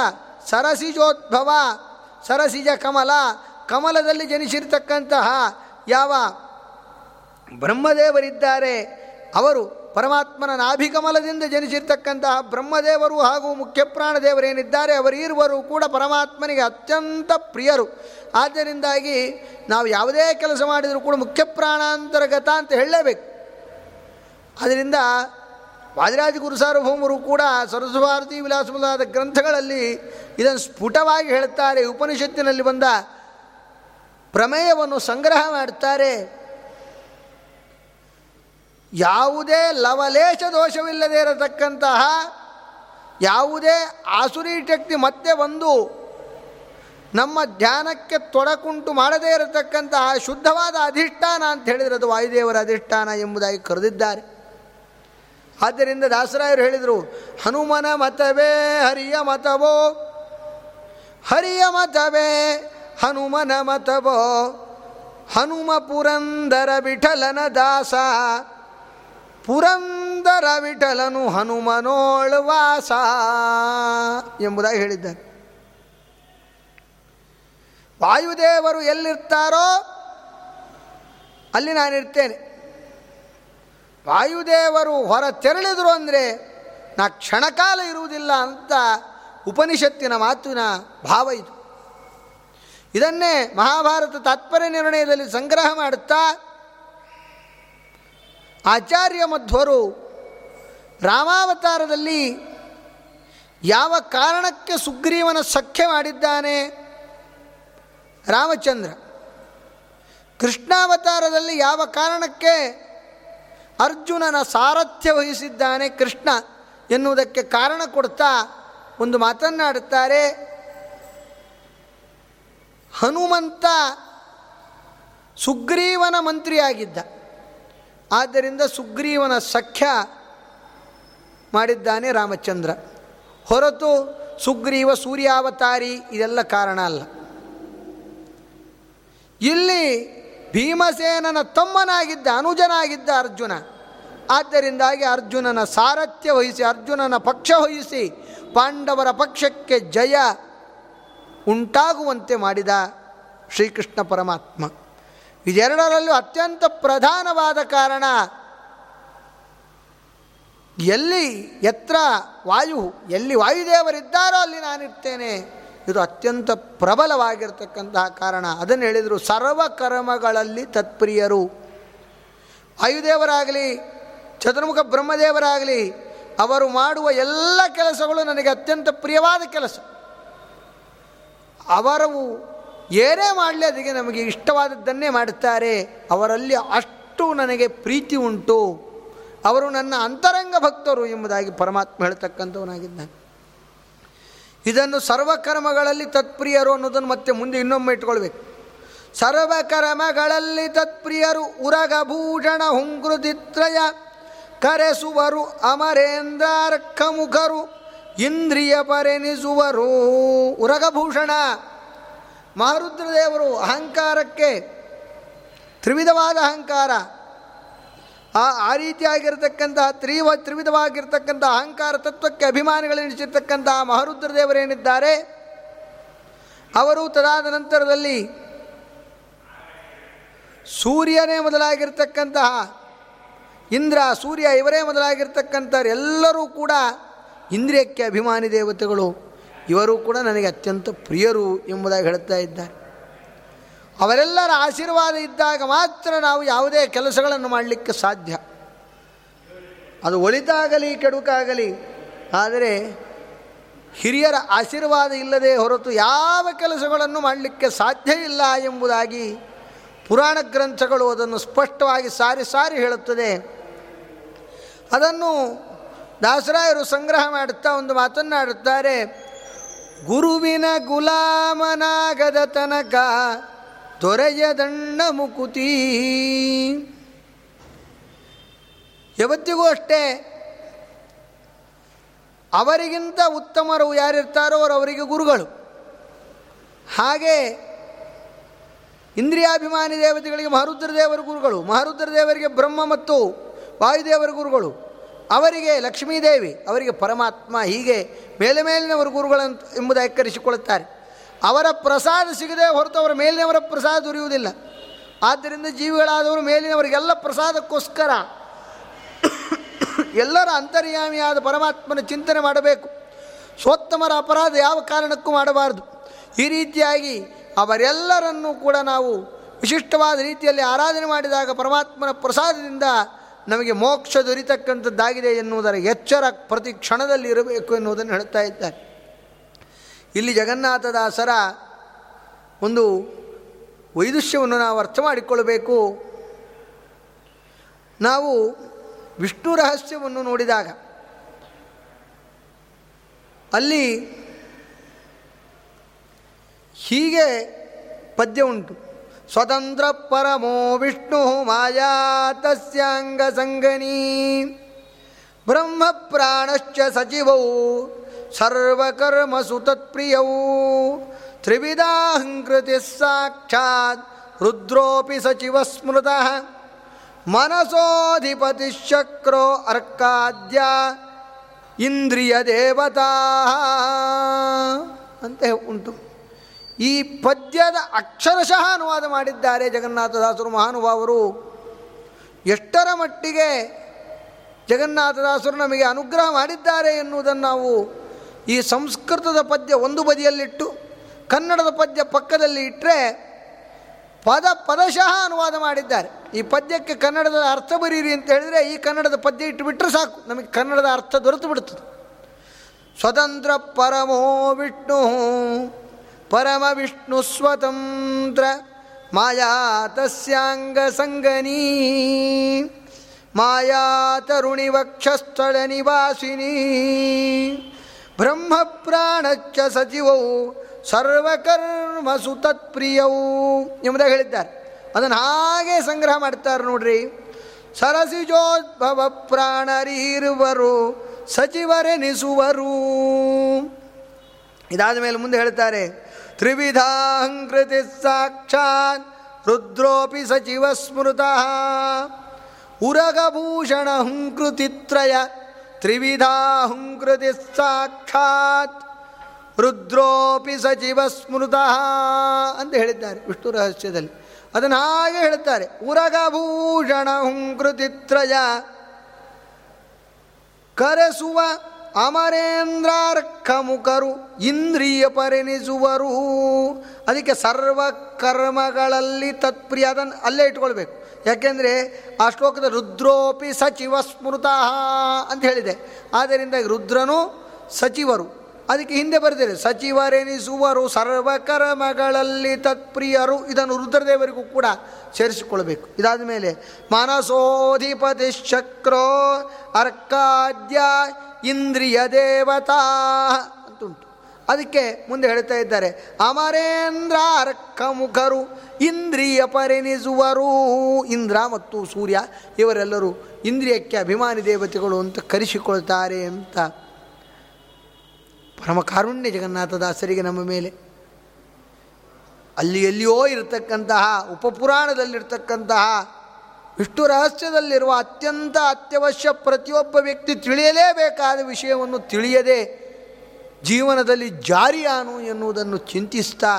ಸರಸಿಜೋದ್ಭವ, ಸರಸಿಜ ಕಮಲ, ಕಮಲದಲ್ಲಿ ಜನಿಸಿರ್ತಕ್ಕಂತಹ ಯಾವ ಬ್ರಹ್ಮದೇವರಿದ್ದಾರೆ, ಅವರು ಪರಮಾತ್ಮನ ನಾಭಿಕಮಲದಿಂದ ಜನಿಸಿರ್ತಕ್ಕಂತಹ ಬ್ರಹ್ಮದೇವರು ಹಾಗೂ ಮುಖ್ಯಪ್ರಾಣದೇವರೇನಿದ್ದಾರೆ ಅವರಿರುವರು ಕೂಡ ಪರಮಾತ್ಮನಿಗೆ ಅತ್ಯಂತ ಪ್ರಿಯರು. ಆದ್ದರಿಂದಾಗಿ ನಾವು ಯಾವುದೇ ಕೆಲಸ ಮಾಡಿದರೂ ಕೂಡ ಮುಖ್ಯಪ್ರಾಣಾಂತರ್ಗತ ಅಂತ ಹೇಳಲೇಬೇಕು. ಅದರಿಂದ ವಾದಿರಾಜ ಗುರು ಸಾರ್ವಭೌಮರು ಕೂಡ ಸರಸ್ವಭಾರತಿ ವಿಲಾಸ ಮೊದಲಾದ ಗ್ರಂಥಗಳಲ್ಲಿ ಇದನ್ನು ಸ್ಫುಟವಾಗಿ ಹೇಳ್ತಾರೆ ಉಪನಿಷತ್ತಿನಲ್ಲಿ ಬಂದ ಪ್ರಮೇಯವನ್ನು ಸಂಗ್ರಹ ಮಾಡ್ತಾರೆ ಯಾವುದೇ ಲವಲೇಶ ದೋಷವಿಲ್ಲದೆ ಇರತಕ್ಕಂತಹ ಯಾವುದೇ ಆಸುರಿ ಶಕ್ತಿ ಮತ್ತೆ ಬಂದು ನಮ್ಮ ಧ್ಯಾನಕ್ಕೆ ತೊಡಕುಂಟು ಮಾಡದೇ ಇರತಕ್ಕಂತಹ ಶುದ್ಧವಾದ ಅಧಿಷ್ಠಾನ ಅಂತ ಹೇಳಿದರೆ ಅದು ವಾಯುದೇವರ ಅಧಿಷ್ಠಾನ ಎಂಬುದಾಗಿ ಕರೆದಿದ್ದಾರೆ. ಆದ್ದರಿಂದ ದಾಸರಾಯರು ಹೇಳಿದರು, ಹನುಮನ ಮತವೇ, ಹರಿಯ ಮತವೋ, ಹರಿಯ ಮತವೇ, ಹನುಮನ ಮತವೋ ಹನುಮ ಪುರಂದರ ವಿಠಲನ ದಾಸ ಪುರಂದರ ವಿಠಲನು ಹನುಮನೋಳ್ ವಾಸ ಎಂಬುದಾಗಿ ಹೇಳಿದ್ದಾರೆ. ವಾಯುದೇವರು ಎಲ್ಲಿರ್ತಾರೋ ಅಲ್ಲಿ ನಾನಿರ್ತೇನೆ ವಾಯುದೇವರು ಹೊರ ತೆರಳಿದರು ಅಂದರೆ ನಾ ಕ್ಷಣಕಾಲ ಇರುವುದಿಲ್ಲ ಅಂತ ಉಪನಿಷತ್ತಿನ ಮಾತಿನ ಭಾವ ಇದು. ಇದನ್ನೇ ಮಹಾಭಾರತ ತಾತ್ಪರ್ಯ ನಿರ್ಣಯದಲ್ಲಿ ಸಂಗ್ರಹ ಮಾಡುತ್ತಾ ಆಚಾರ್ಯ ಮಧ್ವರು ರಾಮಾವತಾರದಲ್ಲಿ ಯಾವ ಕಾರಣಕ್ಕೆ ಸುಗ್ರೀವನ ಸಖ್ಯ ಮಾಡಿದ್ದಾನೆ? ರಾಮಚಂದ್ರ, ಕೃಷ್ಣಾವತಾರದಲ್ಲಿ ಯಾವ ಕಾರಣಕ್ಕೆ ಅರ್ಜುನನ ಸಾರಥ್ಯ ವಹಿಸಿದ್ದಾನೆ ಕೃಷ್ಣ ಎನ್ನುವುದಕ್ಕೆ ಕಾರಣ ಕೊಡ್ತಾ ಒಂದು ಮಾತನ್ನಾಡುತ್ತಾರೆ. ಹನುಮಂತ ಸುಗ್ರೀವನ ಮಂತ್ರಿಯಾಗಿದ್ದ. ಆದ್ದರಿಂದ ಸುಗ್ರೀವನ ಸಖ್ಯ ಮಾಡಿದ್ದಾನೆ ರಾಮಚಂದ್ರ. ಹೊರತು ಸುಗ್ರೀವ ಸೂರ್ಯಾವತಾರಿ ಇದೆಲ್ಲ ಕಾರಣ ಅಲ್ಲ. ಇಲ್ಲಿ ಭೀಮಸೇನನ ತಮ್ಮನಾಗಿದ್ದ, ಅನುಜನಾಗಿದ್ದ ಅರ್ಜುನ. ಆದ್ದರಿಂದಾಗಿ ಅರ್ಜುನನ ಸಾರಥ್ಯ ವಹಿಸಿ, ಅರ್ಜುನನ ಪಕ್ಷ ವಹಿಸಿ, ಪಾಂಡವರ ಪಕ್ಷಕ್ಕೆ ಜಯ ಉಂಟಾಗುವಂತೆ ಮಾಡಿದ ಶ್ರೀಕೃಷ್ಣ ಪರಮಾತ್ಮ. ಇದೆರಡರಲ್ಲೂ ಅತ್ಯಂತ ಪ್ರಧಾನವಾದ ಕಾರಣ ಎಲ್ಲಿ ಎತ್ರ ವಾಯು, ಎಲ್ಲಿ ವಾಯುದೇವರಿದ್ದಾರೋ ಅಲ್ಲಿ ನಾನಿರ್ತೇನೆ. ಇದು ಅತ್ಯಂತ ಪ್ರಬಲವಾಗಿರ್ತಕ್ಕಂತಹ ಕಾರಣ. ಅದನ್ನು ಹೇಳಿದರು ಸರ್ವಕರ್ಮಗಳಲ್ಲಿ ತತ್ಪ್ರಿಯರು. ವಾಯುದೇವರಾಗಲಿ, ಚತುರ್ಮುಖ ಬ್ರಹ್ಮದೇವರಾಗಲಿ, ಅವರು ಮಾಡುವ ಎಲ್ಲ ಕೆಲಸಗಳು ನನಗೆ ಅತ್ಯಂತ ಪ್ರಿಯವಾದ ಕೆಲಸ. ಅವರು ಏನೇ ಮಾಡಲಿ ಅದಕ್ಕೆ ನಮಗೆ ಇಷ್ಟವಾದದ್ದನ್ನೇ ಮಾಡುತ್ತಾರೆ. ಅವರಲ್ಲಿ ಅಷ್ಟು ನನಗೆ ಪ್ರೀತಿ ಉಂಟು. ಅವರು ನನ್ನ ಅಂತರಂಗ ಭಕ್ತರು ಎಂಬುದಾಗಿ ಪರಮಾತ್ಮ ಹೇಳ್ತಕ್ಕಂಥವನಾಗಿದ್ದಾನೆ. ಇದನ್ನು ಸರ್ವಕರ್ಮಗಳಲ್ಲಿ ತತ್ಪ್ರಿಯರು ಅನ್ನೋದನ್ನು ಮತ್ತೆ ಮುಂದೆ ಇನ್ನೊಮ್ಮೆ ಇಟ್ಕೊಳ್ಬೇಕು. ಸರ್ವಕರ್ಮಗಳಲ್ಲಿ ತತ್ಪ್ರಿಯರು ಉರಗಭೂಷಣ ಹುಂಕೃತಿತ್ರಯ ಕರೆಸುವರು ಅಮರೇಂದ್ರಾರ್ಕ ಮುಖರು ಇಂದ್ರಿಯ ಪರೆನಿಸುವರು ಉರಗಭೂಷಣ ಮಹಾರುದ್ರದೇವರು ಅಹಂಕಾರಕ್ಕೆ ತ್ರಿವಿಧವಾದ ಅಹಂಕಾರ. ಆ ಆ ರೀತಿಯಾಗಿರ್ತಕ್ಕಂಥ ತ್ರಿವ ತ್ರಿವಿಧವಾಗಿರ್ತಕ್ಕಂಥ ಅಹಂಕಾರ ತತ್ವಕ್ಕೆ ಅಭಿಮಾನಿಗಳೆನಿಸಿರ್ತಕ್ಕಂತಹ ಮಹಾರುದ್ರದೇವರೇನಿದ್ದಾರೆ ಅವರು ತದಾದ ನಂತರದಲ್ಲಿ ಸೂರ್ಯನೇ ಮೊದಲಾಗಿರ್ತಕ್ಕಂತಹ ಇಂದ್ರ, ಸೂರ್ಯ ಇವರೇ ಮೊದಲಾಗಿರ್ತಕ್ಕಂಥವರೆಲ್ಲರೂ ಕೂಡ ಇಂದ್ರಿಯಕ್ಕೆ ಅಭಿಮಾನಿ ದೇವತೆಗಳು. ಇವರು ಕೂಡ ನನಗೆ ಅತ್ಯಂತ ಪ್ರಿಯರು ಎಂಬುದಾಗಿ ಹೇಳ್ತಾ ಇದ್ದಾರೆ. ಅವರೆಲ್ಲರ ಆಶೀರ್ವಾದ ಇದ್ದಾಗ ಮಾತ್ರ ನಾವು ಯಾವುದೇ ಕೆಲಸಗಳನ್ನು ಮಾಡಲಿಕ್ಕೆ ಸಾಧ್ಯ. ಅದು ಒಳಿತಾಗಲಿ ಕೆಡುಕಾಗಲಿ, ಆದರೆ ಹಿರಿಯರ ಆಶೀರ್ವಾದ ಇಲ್ಲದೆ ಹೊರತು ಯಾವ ಕೆಲಸಗಳನ್ನು ಮಾಡಲಿಕ್ಕೆ ಸಾಧ್ಯ ಇಲ್ಲ ಎಂಬುದಾಗಿ ಪುರಾಣ ಗ್ರಂಥಗಳು ಅದನ್ನು ಸ್ಪಷ್ಟವಾಗಿ ಸಾರಿ ಸಾರಿ ಹೇಳುತ್ತದೆ. ಅದನ್ನು ದಾಸರಾಯರು ಸಂಗ್ರಹ ಮಾಡುತ್ತಾ ಒಂದು ಮಾತನ್ನಾಡುತ್ತಾರೆ. ಗುರುವಿನ ಗುಲಾಮನಾಗದ ತನಕ ದೊರೆಯದಣ್ಣ ಮುಕುತಿ. ಯಾವತ್ತಿಗೂ ಅಷ್ಟೇ, ಅವರಿಗಿಂತ ಉತ್ತಮರು ಯಾರಿರ್ತಾರೋ ಅವರು ಅವರಿಗೆ ಗುರುಗಳು. ಹಾಗೆ ಇಂದ್ರಿಯಾಭಿಮಾನಿ ದೇವತೆಗಳಿಗೆ ಮಹಾರುದ್ರ ದೇವರ ಗುರುಗಳು ಮಹಾರುದ್ರ ದೇವರಿಗೆ ಬ್ರಹ್ಮ ಮತ್ತು ವಾಯುದೇವರ ಗುರುಗಳು. ಅವರಿಗೆ ಲಕ್ಷ್ಮೀದೇವಿ, ಅವರಿಗೆ ಪರಮಾತ್ಮ ಹೀಗೆ ಮೇಲೆ ಮೇಲಿನವರು ಗುರುಗಳಂತ ಎಂಬುದಾಗಿ ಕರೆಸಿಕೊಳ್ಳುತ್ತಾರೆ. ಅವರ ಪ್ರಸಾದ ಸಿಗದೆ ಹೊರತು ಅವರ ಮೇಲಿನವರ ಪ್ರಸಾದ ದೊರೆಯುವುದಿಲ್ಲ. ಆದ್ದರಿಂದ ಜೀವಿಗಳಾದವರು ಮೇಲಿನವರಿಗೆಲ್ಲ ಪ್ರಸಾದಕ್ಕೋಸ್ಕರ ಎಲ್ಲರ ಅಂತರ್ಯಾಮಿಯಾದ ಪರಮಾತ್ಮನ ಚಿಂತನೆ ಮಾಡಬೇಕು. ಸೋತ್ತಮರ ಅಪರಾಧ ಯಾವ ಕಾರಣಕ್ಕೂ ಮಾಡಬಾರದು. ಈ ರೀತಿಯಾಗಿ ಅವರೆಲ್ಲರನ್ನೂ ಕೂಡ ನಾವು ವಿಶಿಷ್ಟವಾದ ರೀತಿಯಲ್ಲಿ ಆರಾಧನೆ ಮಾಡಿದಾಗ ಪರಮಾತ್ಮನ ಪ್ರಸಾದದಿಂದ ನಮಗೆ ಮೋಕ್ಷ ದೊರೀತಕ್ಕಂಥದ್ದಾಗಿದೆ ಎನ್ನುವುದರ ಎಚ್ಚರ ಪ್ರತಿ ಕ್ಷಣದಲ್ಲಿ ಇರಬೇಕು ಎನ್ನುವುದನ್ನು ಹೇಳ್ತಾ ಇದ್ದಾರೆ. ಇಲ್ಲಿ ಜಗನ್ನಾಥದಾಸರ ಒಂದು ವೈದುಷ್ಯವನ್ನು ನಾವು ಅರ್ಥ ಮಾಡಿಕೊಳ್ಳಬೇಕು ನಾವು ವಿಷ್ಣು ರಹಸ್ಯವನ್ನು ನೋಡಿದಾಗ ಅಲ್ಲಿ ಹೀಗೆ ಪದ್ಯ ಉಂಟು. ಸ್ವತಂತ್ರ ಪರಮೋ ವಿಷ್ಣು ಮಾಯಾ ತಸ್ಯಾಂಗ ಸಂಗನೀ. ಬ್ರಹ್ಮ ಪ್ರಾಣಶ್ಚ ಸಚಿವೌ ಸರ್ವಕರ್ಮಸು ತತ್ಪ್ರಿಯೌ ತ್ರಿವಿಧಾಹಂಕೃತಿ ಸಾಕ್ಷಾತ್ ರುದ್ರೋಪಿ ಸಚಿವ ಸ್ಮೃತಃ. ಮನಸೋಧಿಪತಿ ಶಕ್ರೋ ಅರ್ಕಾದ್ಯ ಇಂದ್ರಿಯ ದೇವತಾ. ಅಂತ ಉಂಟು. ಈ ಪದ್ಯದ ಅಕ್ಷರಶಃ ಅನುವಾದ ಮಾಡಿದ್ದಾರೆ ಜಗನ್ನಾಥದಾಸರು ಮಹಾನುಭಾವರು. ಎಷ್ಟರ ಮಟ್ಟಿಗೆ ಜಗನ್ನಾಥದಾಸರು ನಮಗೆ ಅನುಗ್ರಹ ಮಾಡಿದ್ದಾರೆ ಎನ್ನುವುದನ್ನು ನಾವು ಈ ಸಂಸ್ಕೃತದ ಪದ್ಯ ಒಂದು ಬದಿಯಲ್ಲಿಟ್ಟು, ಕನ್ನಡದ ಪದ್ಯ ಪಕ್ಕದಲ್ಲಿ ಇಟ್ಟರೆ ಪದ ಪದಶಃ ಅನುವಾದ ಮಾಡಿದ್ದಾರೆ. ಈ ಪದ್ಯಕ್ಕೆ ಕನ್ನಡದ ಅರ್ಥ ಬರೀರಿ ಅಂತ ಹೇಳಿದರೆ ಈ ಕನ್ನಡದ ಪದ್ಯ ಇಟ್ಟುಬಿಟ್ರೆ ಸಾಕು. ನಮಗೆ ಕನ್ನಡದ ಅರ್ಥ ದೊರೆತು ಬಿಡ್ತದೆ. ಸ್ವತಂತ್ರ ಪರಮೋ ವಿಷ್ಣು. ಪರಮ ವಿಷ್ಣು ಸ್ವತಂತ್ರ ಮಾಯಾ ತಸ್ಯಾಂಗ ಸಂಗನೀ ಮಾಯಾ ತರುಣಿ ವಕ್ಷಸ್ಥಳ ನಿವಾಸಿನಿ ಬ್ರಹ್ಮ ಪ್ರಾಣಚ್ಚ ಸಚಿವವು ಸರ್ವಕರ್ಮಸು ತತ್ಪ್ರಿಯವು ಎಂಬುದಾಗಿ ಹೇಳಿದ್ದಾರೆ. ಅದನ್ನು ಹಾಗೆ ಸಂಗ್ರಹ ಮಾಡ್ತಾರೆ ನೋಡ್ರಿ. ಸರಸಿಜೋದ್ಭವ ಪ್ರಾಣರಿರುವರು ಸಚಿವರೆನಿಸುವರು. ಇದಾದ ಮೇಲೆ ಮುಂದೆ ಹೇಳ್ತಾರೆ ತ್ರಿವಿಧಾಂಕೃತಿ ಸಾಕ್ಷಾತ್ ರುದ್ರೋಪಿ ಸಚಿವ ಸ್ಮೃತಃ ಉರಗಭೂಷಣ ಹುಂಕೃತಿತ್ರಯ ತ್ರಿವಿಧಾ ಹುಂಕೃತಿ ಸಾಕ್ಷಾತ್ ರುದ್ರೋಪಿ ಸಚಿವ ಸ್ಮೃತಃ ಅಂತ ಹೇಳಿದ್ದಾರೆ ವಿಷ್ಣು ರಹಸ್ಯದಲ್ಲಿ. ಅದನ್ನು ಹಾಗೆ ಹೇಳ್ತಾರೆ. ಉರಗಭೂಷಣ ಹುಂಕೃತಿತ್ರಯ ಕರೆಸುವ ಅಮರೇಂದ್ರಾರ್ಕ ಮುಖರು ಇಂದ್ರಿಯ ಪರಿಣಿಸುವರು. ಅದಕ್ಕೆ ಸರ್ವ ಕರ್ಮಗಳಲ್ಲಿ ತತ್ಪ್ರಿಯ ಅದನ್ನು ಅಲ್ಲೇ ಇಟ್ಕೊಳ್ಬೇಕು. ಯಾಕೆಂದರೆ ಆ ಶ್ಲೋಕದ ರುದ್ರೋಪಿ ಸಚಿವ ಸ್ಮೃತ ಅಂತ ಹೇಳಿದೆ. ಆದ್ದರಿಂದ ರುದ್ರನು ಸಚಿವರು. ಅದಕ್ಕೆ ಹಿಂದೆ ಬರೆದಿದೆ, ಸಚಿವರೆನಿಸುವರು ಸರ್ವ ಕರ್ಮಗಳಲ್ಲಿ ತತ್ಪ್ರಿಯರು. ಇದನ್ನು ರುದ್ರದೇವರಿಗೂ ಕೂಡ ಸೇರಿಸಿಕೊಳ್ಬೇಕು. ಇದಾದ ಮೇಲೆ ಮನಸೋಧಿಪತಿ ಚಕ್ರೋ ಅರ್ಕಾದ್ಯ ಇಂದ್ರಿಯ ದೇವತಾ ಅಂತುಂಟು. ಅದಕ್ಕೆ ಮುಂದೆ ಹೇಳ್ತಾ ಇದ್ದಾರೆ ಅಮರೇಂದ್ರ ಅರ್ಕ ಮುಖರು ಇಂದ್ರಿಯ ಪರಿಣಿಸುವರು, ಇಂದ್ರ ಮತ್ತು ಸೂರ್ಯ, ಇವರೆಲ್ಲರೂ ಇಂದ್ರಿಯಕ್ಕೆ ಅಭಿಮಾನಿ ದೇವತೆಗಳು ಅಂತ ಕರೆಸಿಕೊಳ್ತಾರೆ ಅಂತ. ಪರಮ ಕಾರುಣ್ಯ ಜಗನ್ನಾಥದಾಸರಿಗೆ ನಮ್ಮ ಮೇಲೆ. ಅಲ್ಲಿ ಎಲ್ಲಿಯೋ ಇರತಕ್ಕಂತಹ ಉಪಪುರಾಣದಲ್ಲಿರ್ತಕ್ಕಂತಹ ವಿಷ್ಣು ರಹಸ್ಯದಲ್ಲಿರುವ ಅತ್ಯಂತ ಅತ್ಯವಶ್ಯ ಪ್ರತಿಯೊಬ್ಬ ವ್ಯಕ್ತಿ ತಿಳಿಯಲೇಬೇಕಾದ ವಿಷಯವನ್ನು ತಿಳಿಯದೆ ಜೀವನದಲ್ಲಿ ಜಾರಿಯಾನು ಎನ್ನುವುದನ್ನು ಚಿಂತಿಸ್ತಾ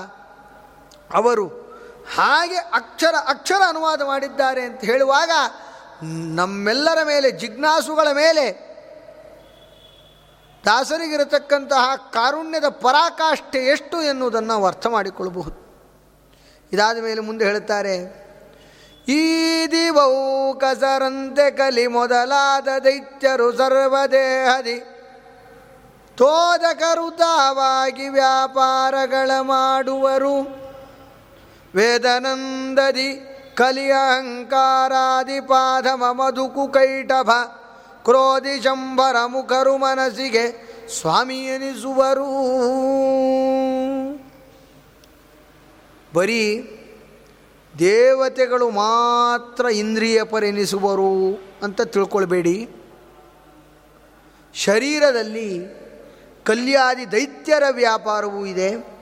ಅವರು ಹಾಗೆ ಅಕ್ಷರ ಅಕ್ಷರ ಅನುವಾದ ಮಾಡಿದ್ದಾರೆ ಅಂತ ಹೇಳುವಾಗ ನಮ್ಮೆಲ್ಲರ ಮೇಲೆ, ಜಿಜ್ಞಾಸುಗಳ ಮೇಲೆ ದಾಸರಿಗಿರತಕ್ಕಂತಹ ಕಾರುಣ್ಯದ ಪರಾಕಾಷ್ಠೆ ಎಷ್ಟು ಎನ್ನುವುದನ್ನು ನಾವು ಅರ್ಥ ಮಾಡಿಕೊಳ್ಳಬಹುದು. ಇದಾದ ಮೇಲೆ ಮುಂದೆ ಹೇಳುತ್ತಾರೆ ಈ ದಿವೌ ಕಸರಂತೆ ಕಲಿ ಮೊದಲಾದ ದೈತ್ಯರು ಸರ್ವದೇಹದಿ. ತೋದಕರುತಾವಾಗಿ ವ್ಯಾಪಾರಗಳ ಮಾಡುವರು. ವೇದನಂದದಿ ಕಲಿ ಅಹಂಕಾರಾದಿ ಪಾದಮ ಮಧುಕು ಕೈಟಭ. ಕ್ರೋಧಿ ಶಂಭರ ಮುಖರು ಮನಸ್ಸಿಗೆ ಸ್ವಾಮಿ ಎನಿಸುವರು. ಬರೀ ದೇವತೆಗಳು ಮಾತ್ರ ಇಂದ್ರಿಯ ಪರಿಣಿಸುವರು ಅಂತ ತಿಳ್ಕೊಳ್ಬೇಡಿ. ಶರೀರದಲ್ಲಿ ಕಲ್ಯಾದಿ ದೈತ್ಯರ ವ್ಯಾಪಾರವೂ ಇದೆ.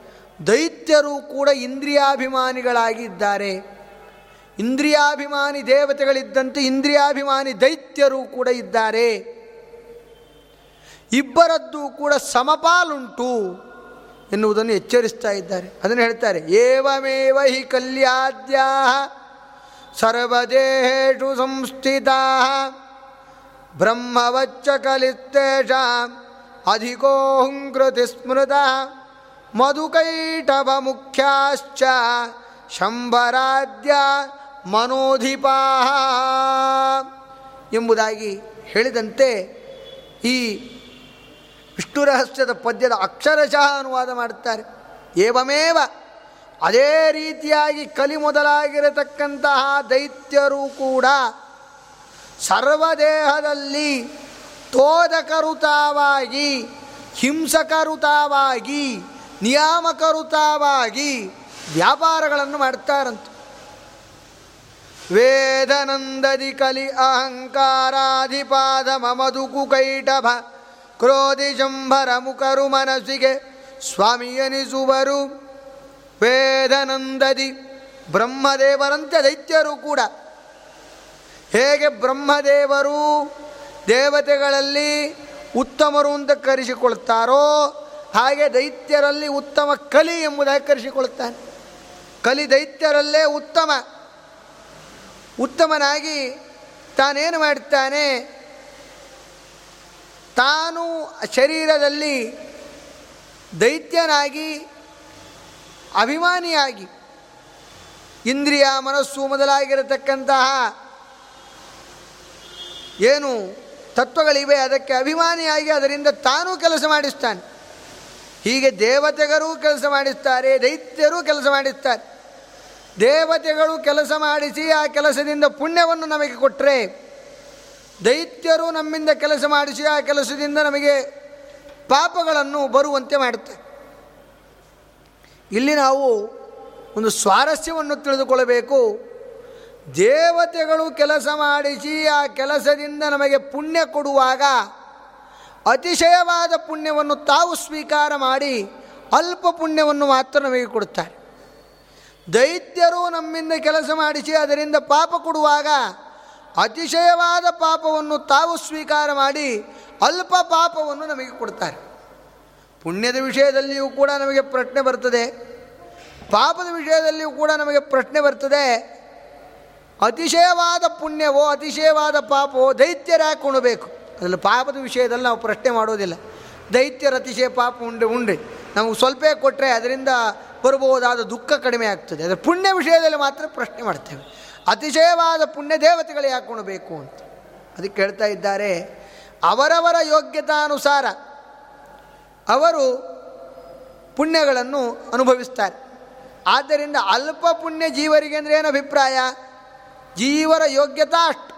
ದೈತ್ಯರು ಕೂಡ ಇಂದ್ರಿಯಾಭಿಮಾನಿಗಳಾಗಿದ್ದಾರೆ. ಇಂದ್ರಿಯಾಭಿಮಾನಿ ದೇವತೆಗಳಿದ್ದಂತೆ ಇಂದ್ರಿಯಾಭಿಮಾನಿ ದೈತ್ಯರು ಕೂಡ ಇದ್ದಾರೆ. ಇಬ್ಬರದ್ದು ಕೂಡ ಸಮಪಾಲುಂಟು. ಎನ್ನುವುದನ್ನು ಎಚ್ಚರಿಸ್ತಾ ಇದ್ದಾರೆ. ಅದನ್ನು ಹೇಳ್ತಾರೆ, ಏವಮೇವ ಹಿ ಕಲ್ಯಾದ್ಯಾ ಸರ್ವದೇಹೇಶು ಸಂಸ್ಥಿತಾ ಬ್ರಹ್ಮವಚ್ಚ ಕಲಿತ್ತೇಷ ಅಧಿಕೋ ಸ್ಮೃತ ಮಧುಕೈಟವ ಮುಖ್ಯಾಶ್ಚ ಶಂಭರಾದ್ಯ ಮನೋಧಿಪಾ ಎಂಬುದಾಗಿ ಹೇಳಿದಂತೆ ಈ ವಿಷ್ಣು ರಹಸ್ಯದ ಪದ್ಯದ ಅಕ್ಷರಶಃ ಅನುವಾದ ಮಾಡುತ್ತಾರೆ. ಏವಮೇವ? ಅದೇ ರೀತಿಯಾಗಿ ಕಲಿ ಮೊದಲಾಗಿರತಕ್ಕಂತಹ ದೈತ್ಯರು ಕೂಡ ಸರ್ವದೇಹದಲ್ಲಿ ತೋದಕರುತಾವಾಗಿ, ಹಿಂಸಕರುತಾವಾಗಿ, ನಿಯಾಮಕರುತಾವಾಗಿ ವ್ಯಾಪಾರಗಳನ್ನು ಮಾಡ್ತಾರಂತ. ವೇದನಂದದಿ ಕಲಿ ಅಹಂಕಾರಾಧಿಪಾದ ಮಮದುಕು ಕೈಟಭ ಕ್ರೋಧಿ ಶಂಭರ ಮುಖರು ಮನಸ್ಸಿಗೆ ಸ್ವಾಮಿಯನಿಸುವರು ವೇದನಂದದಿ ಬ್ರಹ್ಮದೇವರಂತೆ ದೈತ್ಯರು ಕೂಡ. ಹೇಗೆ ಬ್ರಹ್ಮದೇವರು ದೇವತೆಗಳಲ್ಲಿ ಉತ್ತಮರು ಅಂತ ಕರೆಸಿಕೊಳ್ತಾರೋ ಹಾಗೆ ದೈತ್ಯರಲ್ಲಿ ಉತ್ತಮ ಕಲಿ ಎಂಬುದಾಗಿ ಕರೆಸಿಕೊಳ್ತಾನೆ. ಕಲಿ ದೈತ್ಯರಲ್ಲೇ ಉತ್ತಮ. ಉತ್ತಮನಾಗಿ ತಾನೇನು ಮಾಡ್ತಾನೆ? ತಾನು ಶರೀರದಲ್ಲಿ ದೈತ್ಯನಾಗಿ, ಅಭಿಮಾನಿಯಾಗಿ, ಇಂದ್ರಿಯ ಮನಸ್ಸು ಮೊದಲಾಗಿರತಕ್ಕಂತಹ ಏನು ತತ್ವಗಳಿವೆ, ಅದಕ್ಕೆ ಅಭಿಮಾನಿಯಾಗಿ ಅದರಿಂದ ತಾನೂ ಕೆಲಸ ಮಾಡಿಸ್ತಾನೆ. ಹೀಗೆ ದೇವತೆಗರೂ ಕೆಲಸ ಮಾಡಿಸ್ತಾರೆ, ದೈತ್ಯರೂ ಕೆಲಸ ಮಾಡಿಸ್ತಾರೆ. ದೇವತೆಗಳು ಕೆಲಸ ಮಾಡಿಸಿ ಆ ಕೆಲಸದಿಂದ ಪುಣ್ಯವನ್ನು ನಮಗೆ ಕೊಟ್ಟರೆ ದೈತ್ಯರು ನಮ್ಮಿಂದ ಕೆಲಸ ಮಾಡಿಸಿ, ಆ ಕೆಲಸದಿಂದ ನಮಗೆ ಪಾಪಗಳನ್ನು ಬರುವಂತೆ ಮಾಡುತ್ತೆ. ಇಲ್ಲಿ ನಾವು ಒಂದು ಸ್ವಾರಸ್ಯವನ್ನು ತಿಳಿದುಕೊಳ್ಳಬೇಕು. ದೇವತೆಗಳು ಕೆಲಸ ಮಾಡಿಸಿ, ಆ ಕೆಲಸದಿಂದ ನಮಗೆ ಪುಣ್ಯ ಕೊಡುವಾಗ ಅತಿಶಯವಾದ ಪುಣ್ಯವನ್ನು ತಾವು ಸ್ವೀಕಾರ ಮಾಡಿ ಅಲ್ಪ ಪುಣ್ಯವನ್ನು ಮಾತ್ರ ನಮಗೆ ಕೊಡುತ್ತಾರೆ. ದೈತ್ಯರು ನಮ್ಮಿಂದ ಕೆಲಸ ಮಾಡಿಸಿ, ಅದರಿಂದ ಪಾಪ ಕೊಡುವಾಗ ಅತಿಶಯವಾದ ಪಾಪವನ್ನು ತಾವು ಸ್ವೀಕಾರ ಮಾಡಿ ಅಲ್ಪ ಪಾಪವನ್ನು ನಮಗೆ ಕೊಡ್ತಾರೆ. ಪುಣ್ಯದ ವಿಷಯದಲ್ಲಿಯೂ ಕೂಡ ನಮಗೆ ಪ್ರಶ್ನೆ ಬರ್ತದೆ. ಪಾಪದ ವಿಷಯದಲ್ಲಿಯೂ ಕೂಡ ನಮಗೆ ಪ್ರಶ್ನೆ ಬರ್ತದೆ. ಅತಿಶಯವಾದ ಪುಣ್ಯವೋ, ಅತಿಶಯವಾದ ಪಾಪವೋ ದೈತ್ಯರ ಉಣಬೇಕು ಅದರಲ್ಲಿ ಪಾಪದ ವಿಷಯದಲ್ಲಿ ನಾವು ಪ್ರಶ್ನೆ ಮಾಡೋದಿಲ್ಲ. ದೈತ್ಯರ ಅತಿಶಯ ಪಾಪ ಉಂಡೆ ಉಂಡೆ ನಮಗೆ ಸ್ವಲ್ಪ ಕೊಟ್ಟರೆ ಅದರಿಂದ ಬರಬಹುದಾದ ದುಃಖ ಕಡಿಮೆ ಆಗ್ತದೆ. ಅದರ ಪುಣ್ಯ ವಿಷಯದಲ್ಲಿ ಮಾತ್ರ ಪ್ರಶ್ನೆ ಮಾಡ್ತೇವೆ. ಅತಿಶಯವಾದ ಪುಣ್ಯ ದೇವತೆಗಳು ಯಾಕೆ ಉಣಬೇಕು ಅಂತ. ಅದಕ್ಕೆ ಹೇಳ್ತಾ ಇದ್ದಾರೆ, ಅವರವರ ಯೋಗ್ಯತಾನುಸಾರ ಅವರು ಪುಣ್ಯಗಳನ್ನು ಅನುಭವಿಸ್ತಾರೆ. ಆದ್ದರಿಂದ ಅಲ್ಪ ಪುಣ್ಯ ಜೀವರಿಗೆ ಅಂದರೆ ಏನು ಅಭಿಪ್ರಾಯ? ಜೀವರ ಯೋಗ್ಯತಾ ಅಷ್ಟು.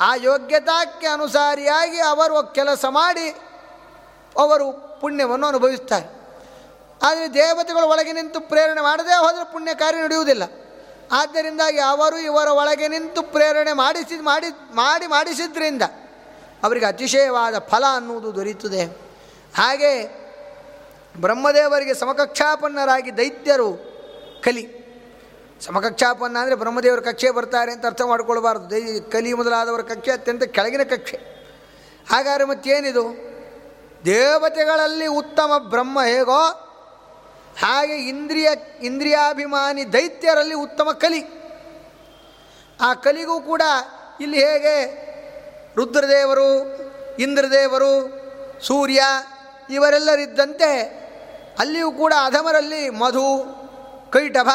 ಆ ಯೋಗ್ಯತಾಕ್ಕೆ ಅನುಸಾರಿಯಾಗಿ ಅವರು ಕೆಲಸ ಮಾಡಿ ಅವರು ಪುಣ್ಯವನ್ನು ಅನುಭವಿಸ್ತಾರೆ. ಆದರೆ ದೇವತೆಗಳು ಒಳಗೆ ನಿಂತು ಪ್ರೇರಣೆ ಮಾಡದೇ ಹೋದರೆ ಪುಣ್ಯ ಕಾರ್ಯ ನಡೆಯುವುದಿಲ್ಲ. ಆದ್ದರಿಂದಾಗಿ ಯಾವರು ಇವರ ಒಳಗೆ ನಿಂತು ಪ್ರೇರಣೆ ಮಾಡಿಸಿ, ಮಾಡಿ ಮಾಡಿ, ಮಾಡಿಸಿದ್ರಿಂದ ಅವರಿಗೆ ಅತಿಶಯವಾದ ಫಲ ಅನ್ನುವುದು ದೊರೆಯುತ್ತದೆ. ಹಾಗೆ ಬ್ರಹ್ಮದೇವರಿಗೆ ಸಮಕಕ್ಷಾಪನ್ನರಾಗಿ ದೈತ್ಯರು ಕಲಿ. ಸಮಕಕ್ಷಾಪನ್ನ ಅಂದರೆ ಬ್ರಹ್ಮದೇವರ ಕಕ್ಷೆ ಬರ್ತಾರೆ ಅಂತ ಅರ್ಥ ಮಾಡಿಕೊಳ್ಬಾರ್ದು. ದೈ, ಕಲಿ ಮೊದಲಾದವರ ಕಕ್ಷೆ ಅತ್ಯಂತ ಕೆಳಗಿನ ಕಕ್ಷೆ. ಹಾಗಾದ್ರೆ ಮತ್ತೇನಿದು? ದೇವತೆಗಳಲ್ಲಿ ಉತ್ತಮ ಬ್ರಹ್ಮ ಹೇಗೋ ಹಾಗೆ ಇಂದ್ರಿಯ, ಇಂದ್ರಿಯಾಭಿಮಾನಿ ದೈತ್ಯರಲ್ಲಿ ಉತ್ತಮ ಕಲಿ. ಆ ಕಲಿಗೂ ಕೂಡ ಇಲ್ಲಿ ಹೇಗೆ ರುದ್ರದೇವರು, ಇಂದ್ರದೇವರು, ಸೂರ್ಯ ಇವರೆಲ್ಲರಿದ್ದಂತೆ ಅಲ್ಲಿಯೂ ಕೂಡ ಅಧಮರಲ್ಲಿ ಮಧು, ಕೈಟಭ,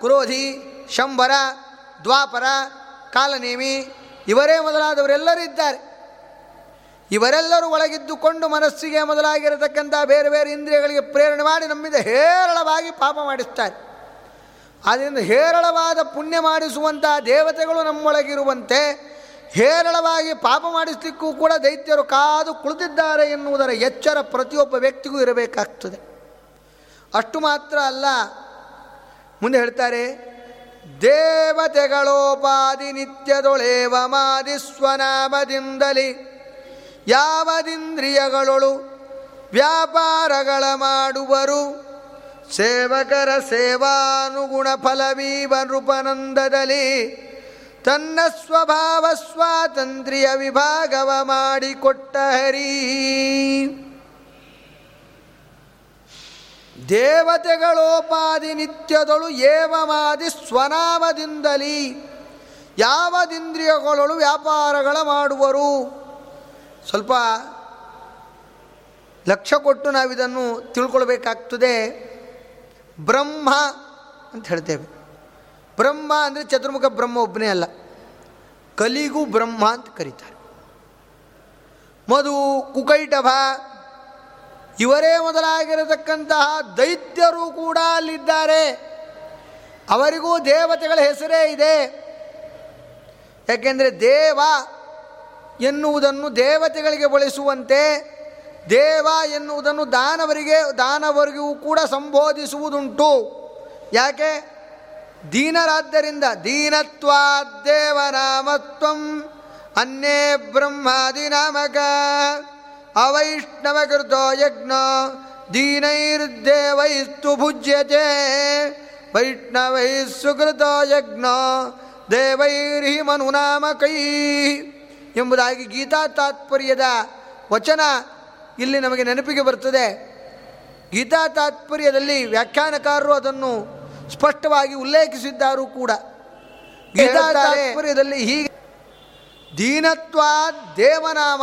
ಕ್ರೋಧಿ, ಶಂಬರ, ದ್ವಾಪರ, ಕಾಲನೇಮಿ ಇವರೇ ಮೊದಲಾದವರೆಲ್ಲರೂ ಇದ್ದಾರೆ. ಇವರೆಲ್ಲರೂ ಒಳಗಿದ್ದುಕೊಂಡು ಮನಸ್ಸಿಗೆ ಮೊದಲಾಗಿರತಕ್ಕಂಥ ಬೇರೆ ಬೇರೆ ಇಂದ್ರಿಯಗಳಿಗೆ ಪ್ರೇರಣೆ ಮಾಡಿ ನಮ್ಮಿಂದ ಹೇರಳವಾಗಿ ಪಾಪ ಮಾಡಿಸ್ತಾರೆ. ಆದ್ದರಿಂದ ಹೇರಳವಾದ ಪುಣ್ಯ ಮಾಡಿಸುವಂಥ ದೇವತೆಗಳು ನಮ್ಮೊಳಗಿರುವಂತೆ ಹೇರಳವಾಗಿ ಪಾಪ ಮಾಡಿಸಲಿಕ್ಕೂ ಕೂಡ ದೈತ್ಯರು ಕಾದು ಕುಳಿತಿದ್ದಾರೆ ಎನ್ನುವುದರ ಎಚ್ಚರ ಪ್ರತಿಯೊಬ್ಬ ವ್ಯಕ್ತಿಗೂ ಇರಬೇಕಾಗ್ತದೆ. ಅಷ್ಟು ಮಾತ್ರ ಅಲ್ಲ, ಮುಂದೆ ಹೇಳ್ತಾರೆ ದೇವತೆಗಳೋಪಾದಿ ನಿತ್ಯದೊಳೇವ ಮಾದಿ ಸ್ವನಾಮದಿಂದಲಿ ಯಾವದಿಂದ್ರಿಯಗಳೊಳು ವ್ಯಾಪಾರಗಳ ಮಾಡುವರು? ಸೇವಕರ ಸೇವಾನುಗುಣ ಫಲವೀವ ನೃಪನಂದದಲ್ಲಿ ತನ್ನ ಸ್ವಭಾವ ಸ್ವಾತಂತ್ರ್ಯ ವಿಭಾಗವ ಮಾಡಿಕೊಟ್ಟ ಹರಿ ದೇವತೆಗಳೋಪಾದಿ ನಿತ್ಯದಳು ಏವಮಾದಿ ಸ್ವನಾಮದಿಂದಲಿ ಯಾವದಿಂದ್ರಿಯಗಳೊಳು ವ್ಯಾಪಾರಗಳ ಮಾಡುವರು? ಸ್ವಲ್ಪ ಲಕ್ಷ್ಯ ಕೊಟ್ಟು ನಾವಿದನ್ನು ತಿಳ್ಕೊಳ್ಬೇಕಾಗ್ತದೆ. ಬ್ರಹ್ಮ ಅಂತ ಹೇಳ್ತೇವೆ. ಬ್ರಹ್ಮ ಅಂದರೆ ಚತುರ್ಮುಖ ಬ್ರಹ್ಮ ಒಬ್ಬನೇ ಅಲ್ಲ. ಕಲಿಗೂ ಬ್ರಹ್ಮ ಅಂತ ಕರೀತಾರೆ. ಮಧು, ಕುಕೈಟಭ, ಇವರೇ ಮೊದಲಾಗಿರತಕ್ಕಂತಹ ದೈತ್ಯರು ಕೂಡ ಅಲ್ಲಿದ್ದಾರೆ. ಅವರಿಗೂ ದೇವತೆಗಳ ಹೆಸರೇ ಇದೆ. ಯಾಕೆಂದರೆ ದೇವ ಎನ್ನುವುದನ್ನು ದೇವತೆಗಳಿಗೆ ಬಳಸುವಂತೆ, ದೇವ ಎನ್ನುವುದನ್ನು ದಾನವರಿಗೆ, ದಾನವರಿಗೂ ಕೂಡ ಸಂಬೋಧಿಸುವುದುಂಟು. ಯಾಕೆ? ದೀನರಾದ್ದರಿಂದ. ದೀನತ್ವಾದ್ದೇವನಾಮತ್ವಂ ಅನ್ಯೇ ಅವೈಷ್ಣವ ಕೃತೋ ಯಜ್ಞ ದೀನೈರ್ದೇವೈಸ್ತು ಭುಜ್ಯತೆ. ವೈಷ್ಣವೈ ಸುಕೃತೋ ಯಜ್ಞ ದೇವೈರ್ಹಿ ಮನುನಾಮಕೈ ಎಂಬುದಾಗಿ ಗೀತಾ ತಾತ್ಪರ್ಯದ ವಚನ ಇಲ್ಲಿ ನಮಗೆ ನೆನಪಿಗೆ ಬರ್ತದೆ. ಗೀತಾ ತಾತ್ಪರ್ಯದಲ್ಲಿ ವ್ಯಾಖ್ಯಾನಕಾರರು ಅದನ್ನು ಸ್ಪಷ್ಟವಾಗಿ ಉಲ್ಲೇಖಿಸಿದ್ದಾರೂ ಕೂಡ. ಗೀತಾ ತಾತ್ಪರ್ಯದಲ್ಲಿ ಹೀಗೆ ದೀನತ್ವ ದೇವನಾಮ.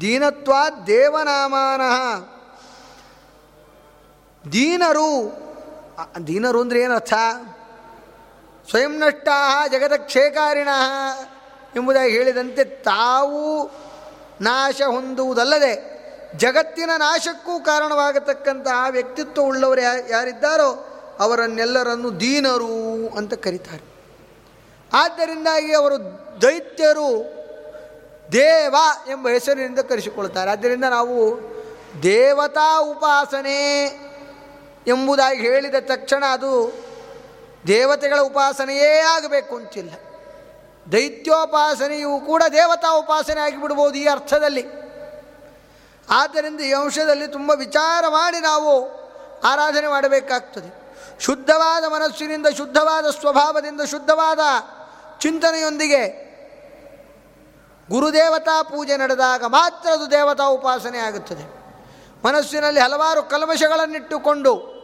ದೀನತ್ವ ದೇವನಾಮಾನ. ದೀನರು ದೀನರು ಅಂದ್ರೆ ಏನರ್ಥ? ಸ್ವಯಂ ನಷ್ಟ ಜಗದಕ್ಷೇಕಾರಿಣ ಎಂಬುದಾಗಿ ಹೇಳಿದಂತೆ ತಾವು ನಾಶ ಹೊಂದುವುದಲ್ಲದೆ ಜಗತ್ತಿನ ನಾಶಕ್ಕೂ ಕಾರಣವಾಗತಕ್ಕಂತಹ ವ್ಯಕ್ತಿತ್ವ ಉಳ್ಳವರು ಯಾರಿದ್ದಾರೋ ಅವರನ್ನೆಲ್ಲರನ್ನು ದೀನರು ಅಂತ ಕರೀತಾರೆ. ಆದ್ದರಿಂದಾಗಿ ಅವರು ದೈತ್ಯರು ದೇವ ಎಂಬ ಹೆಸರಿನಿಂದ ಕರೆಸಿಕೊಳ್ತಾರೆ ಆದ್ದರಿಂದ ನಾವು ದೇವತಾ ಉಪಾಸನೆ ಎಂಬುದಾಗಿ ಹೇಳಿದ ತಕ್ಷಣ ಅದು ದೇವತೆಗಳ ಉಪಾಸನೆಯೇ ಆಗಬೇಕು ಅಂತಿಲ್ಲ. ದೈತ್ಯೋಪಾಸನೆಯೂ ಕೂಡ ದೇವತಾ ಉಪಾಸನೆ ಆಗಿಬಿಡ್ಬೋದು ಈ ಅರ್ಥದಲ್ಲಿ. ಆದ್ದರಿಂದ ಈ ಅಂಶದಲ್ಲಿ ತುಂಬ ವಿಚಾರ ಮಾಡಿ ನಾವು ಆರಾಧನೆ ಮಾಡಬೇಕಾಗ್ತದೆ. ಶುದ್ಧವಾದ ಮನಸ್ಸಿನಿಂದ, ಶುದ್ಧವಾದ ಸ್ವಭಾವದಿಂದ, ಶುದ್ಧವಾದ ಚಿಂತನೆಯೊಂದಿಗೆ ಗುರುದೇವತಾ ಪೂಜೆ ನಡೆದಾಗ ಮಾತ್ರ ಅದು ದೇವತಾ ಉಪಾಸನೆ ಆಗುತ್ತದೆ. ಮನಸ್ಸಿನಲ್ಲಿ ಹಲವಾರು ಕಲ್ಮಶಗಳನ್ನಿಟ್ಟುಕೊಂಡು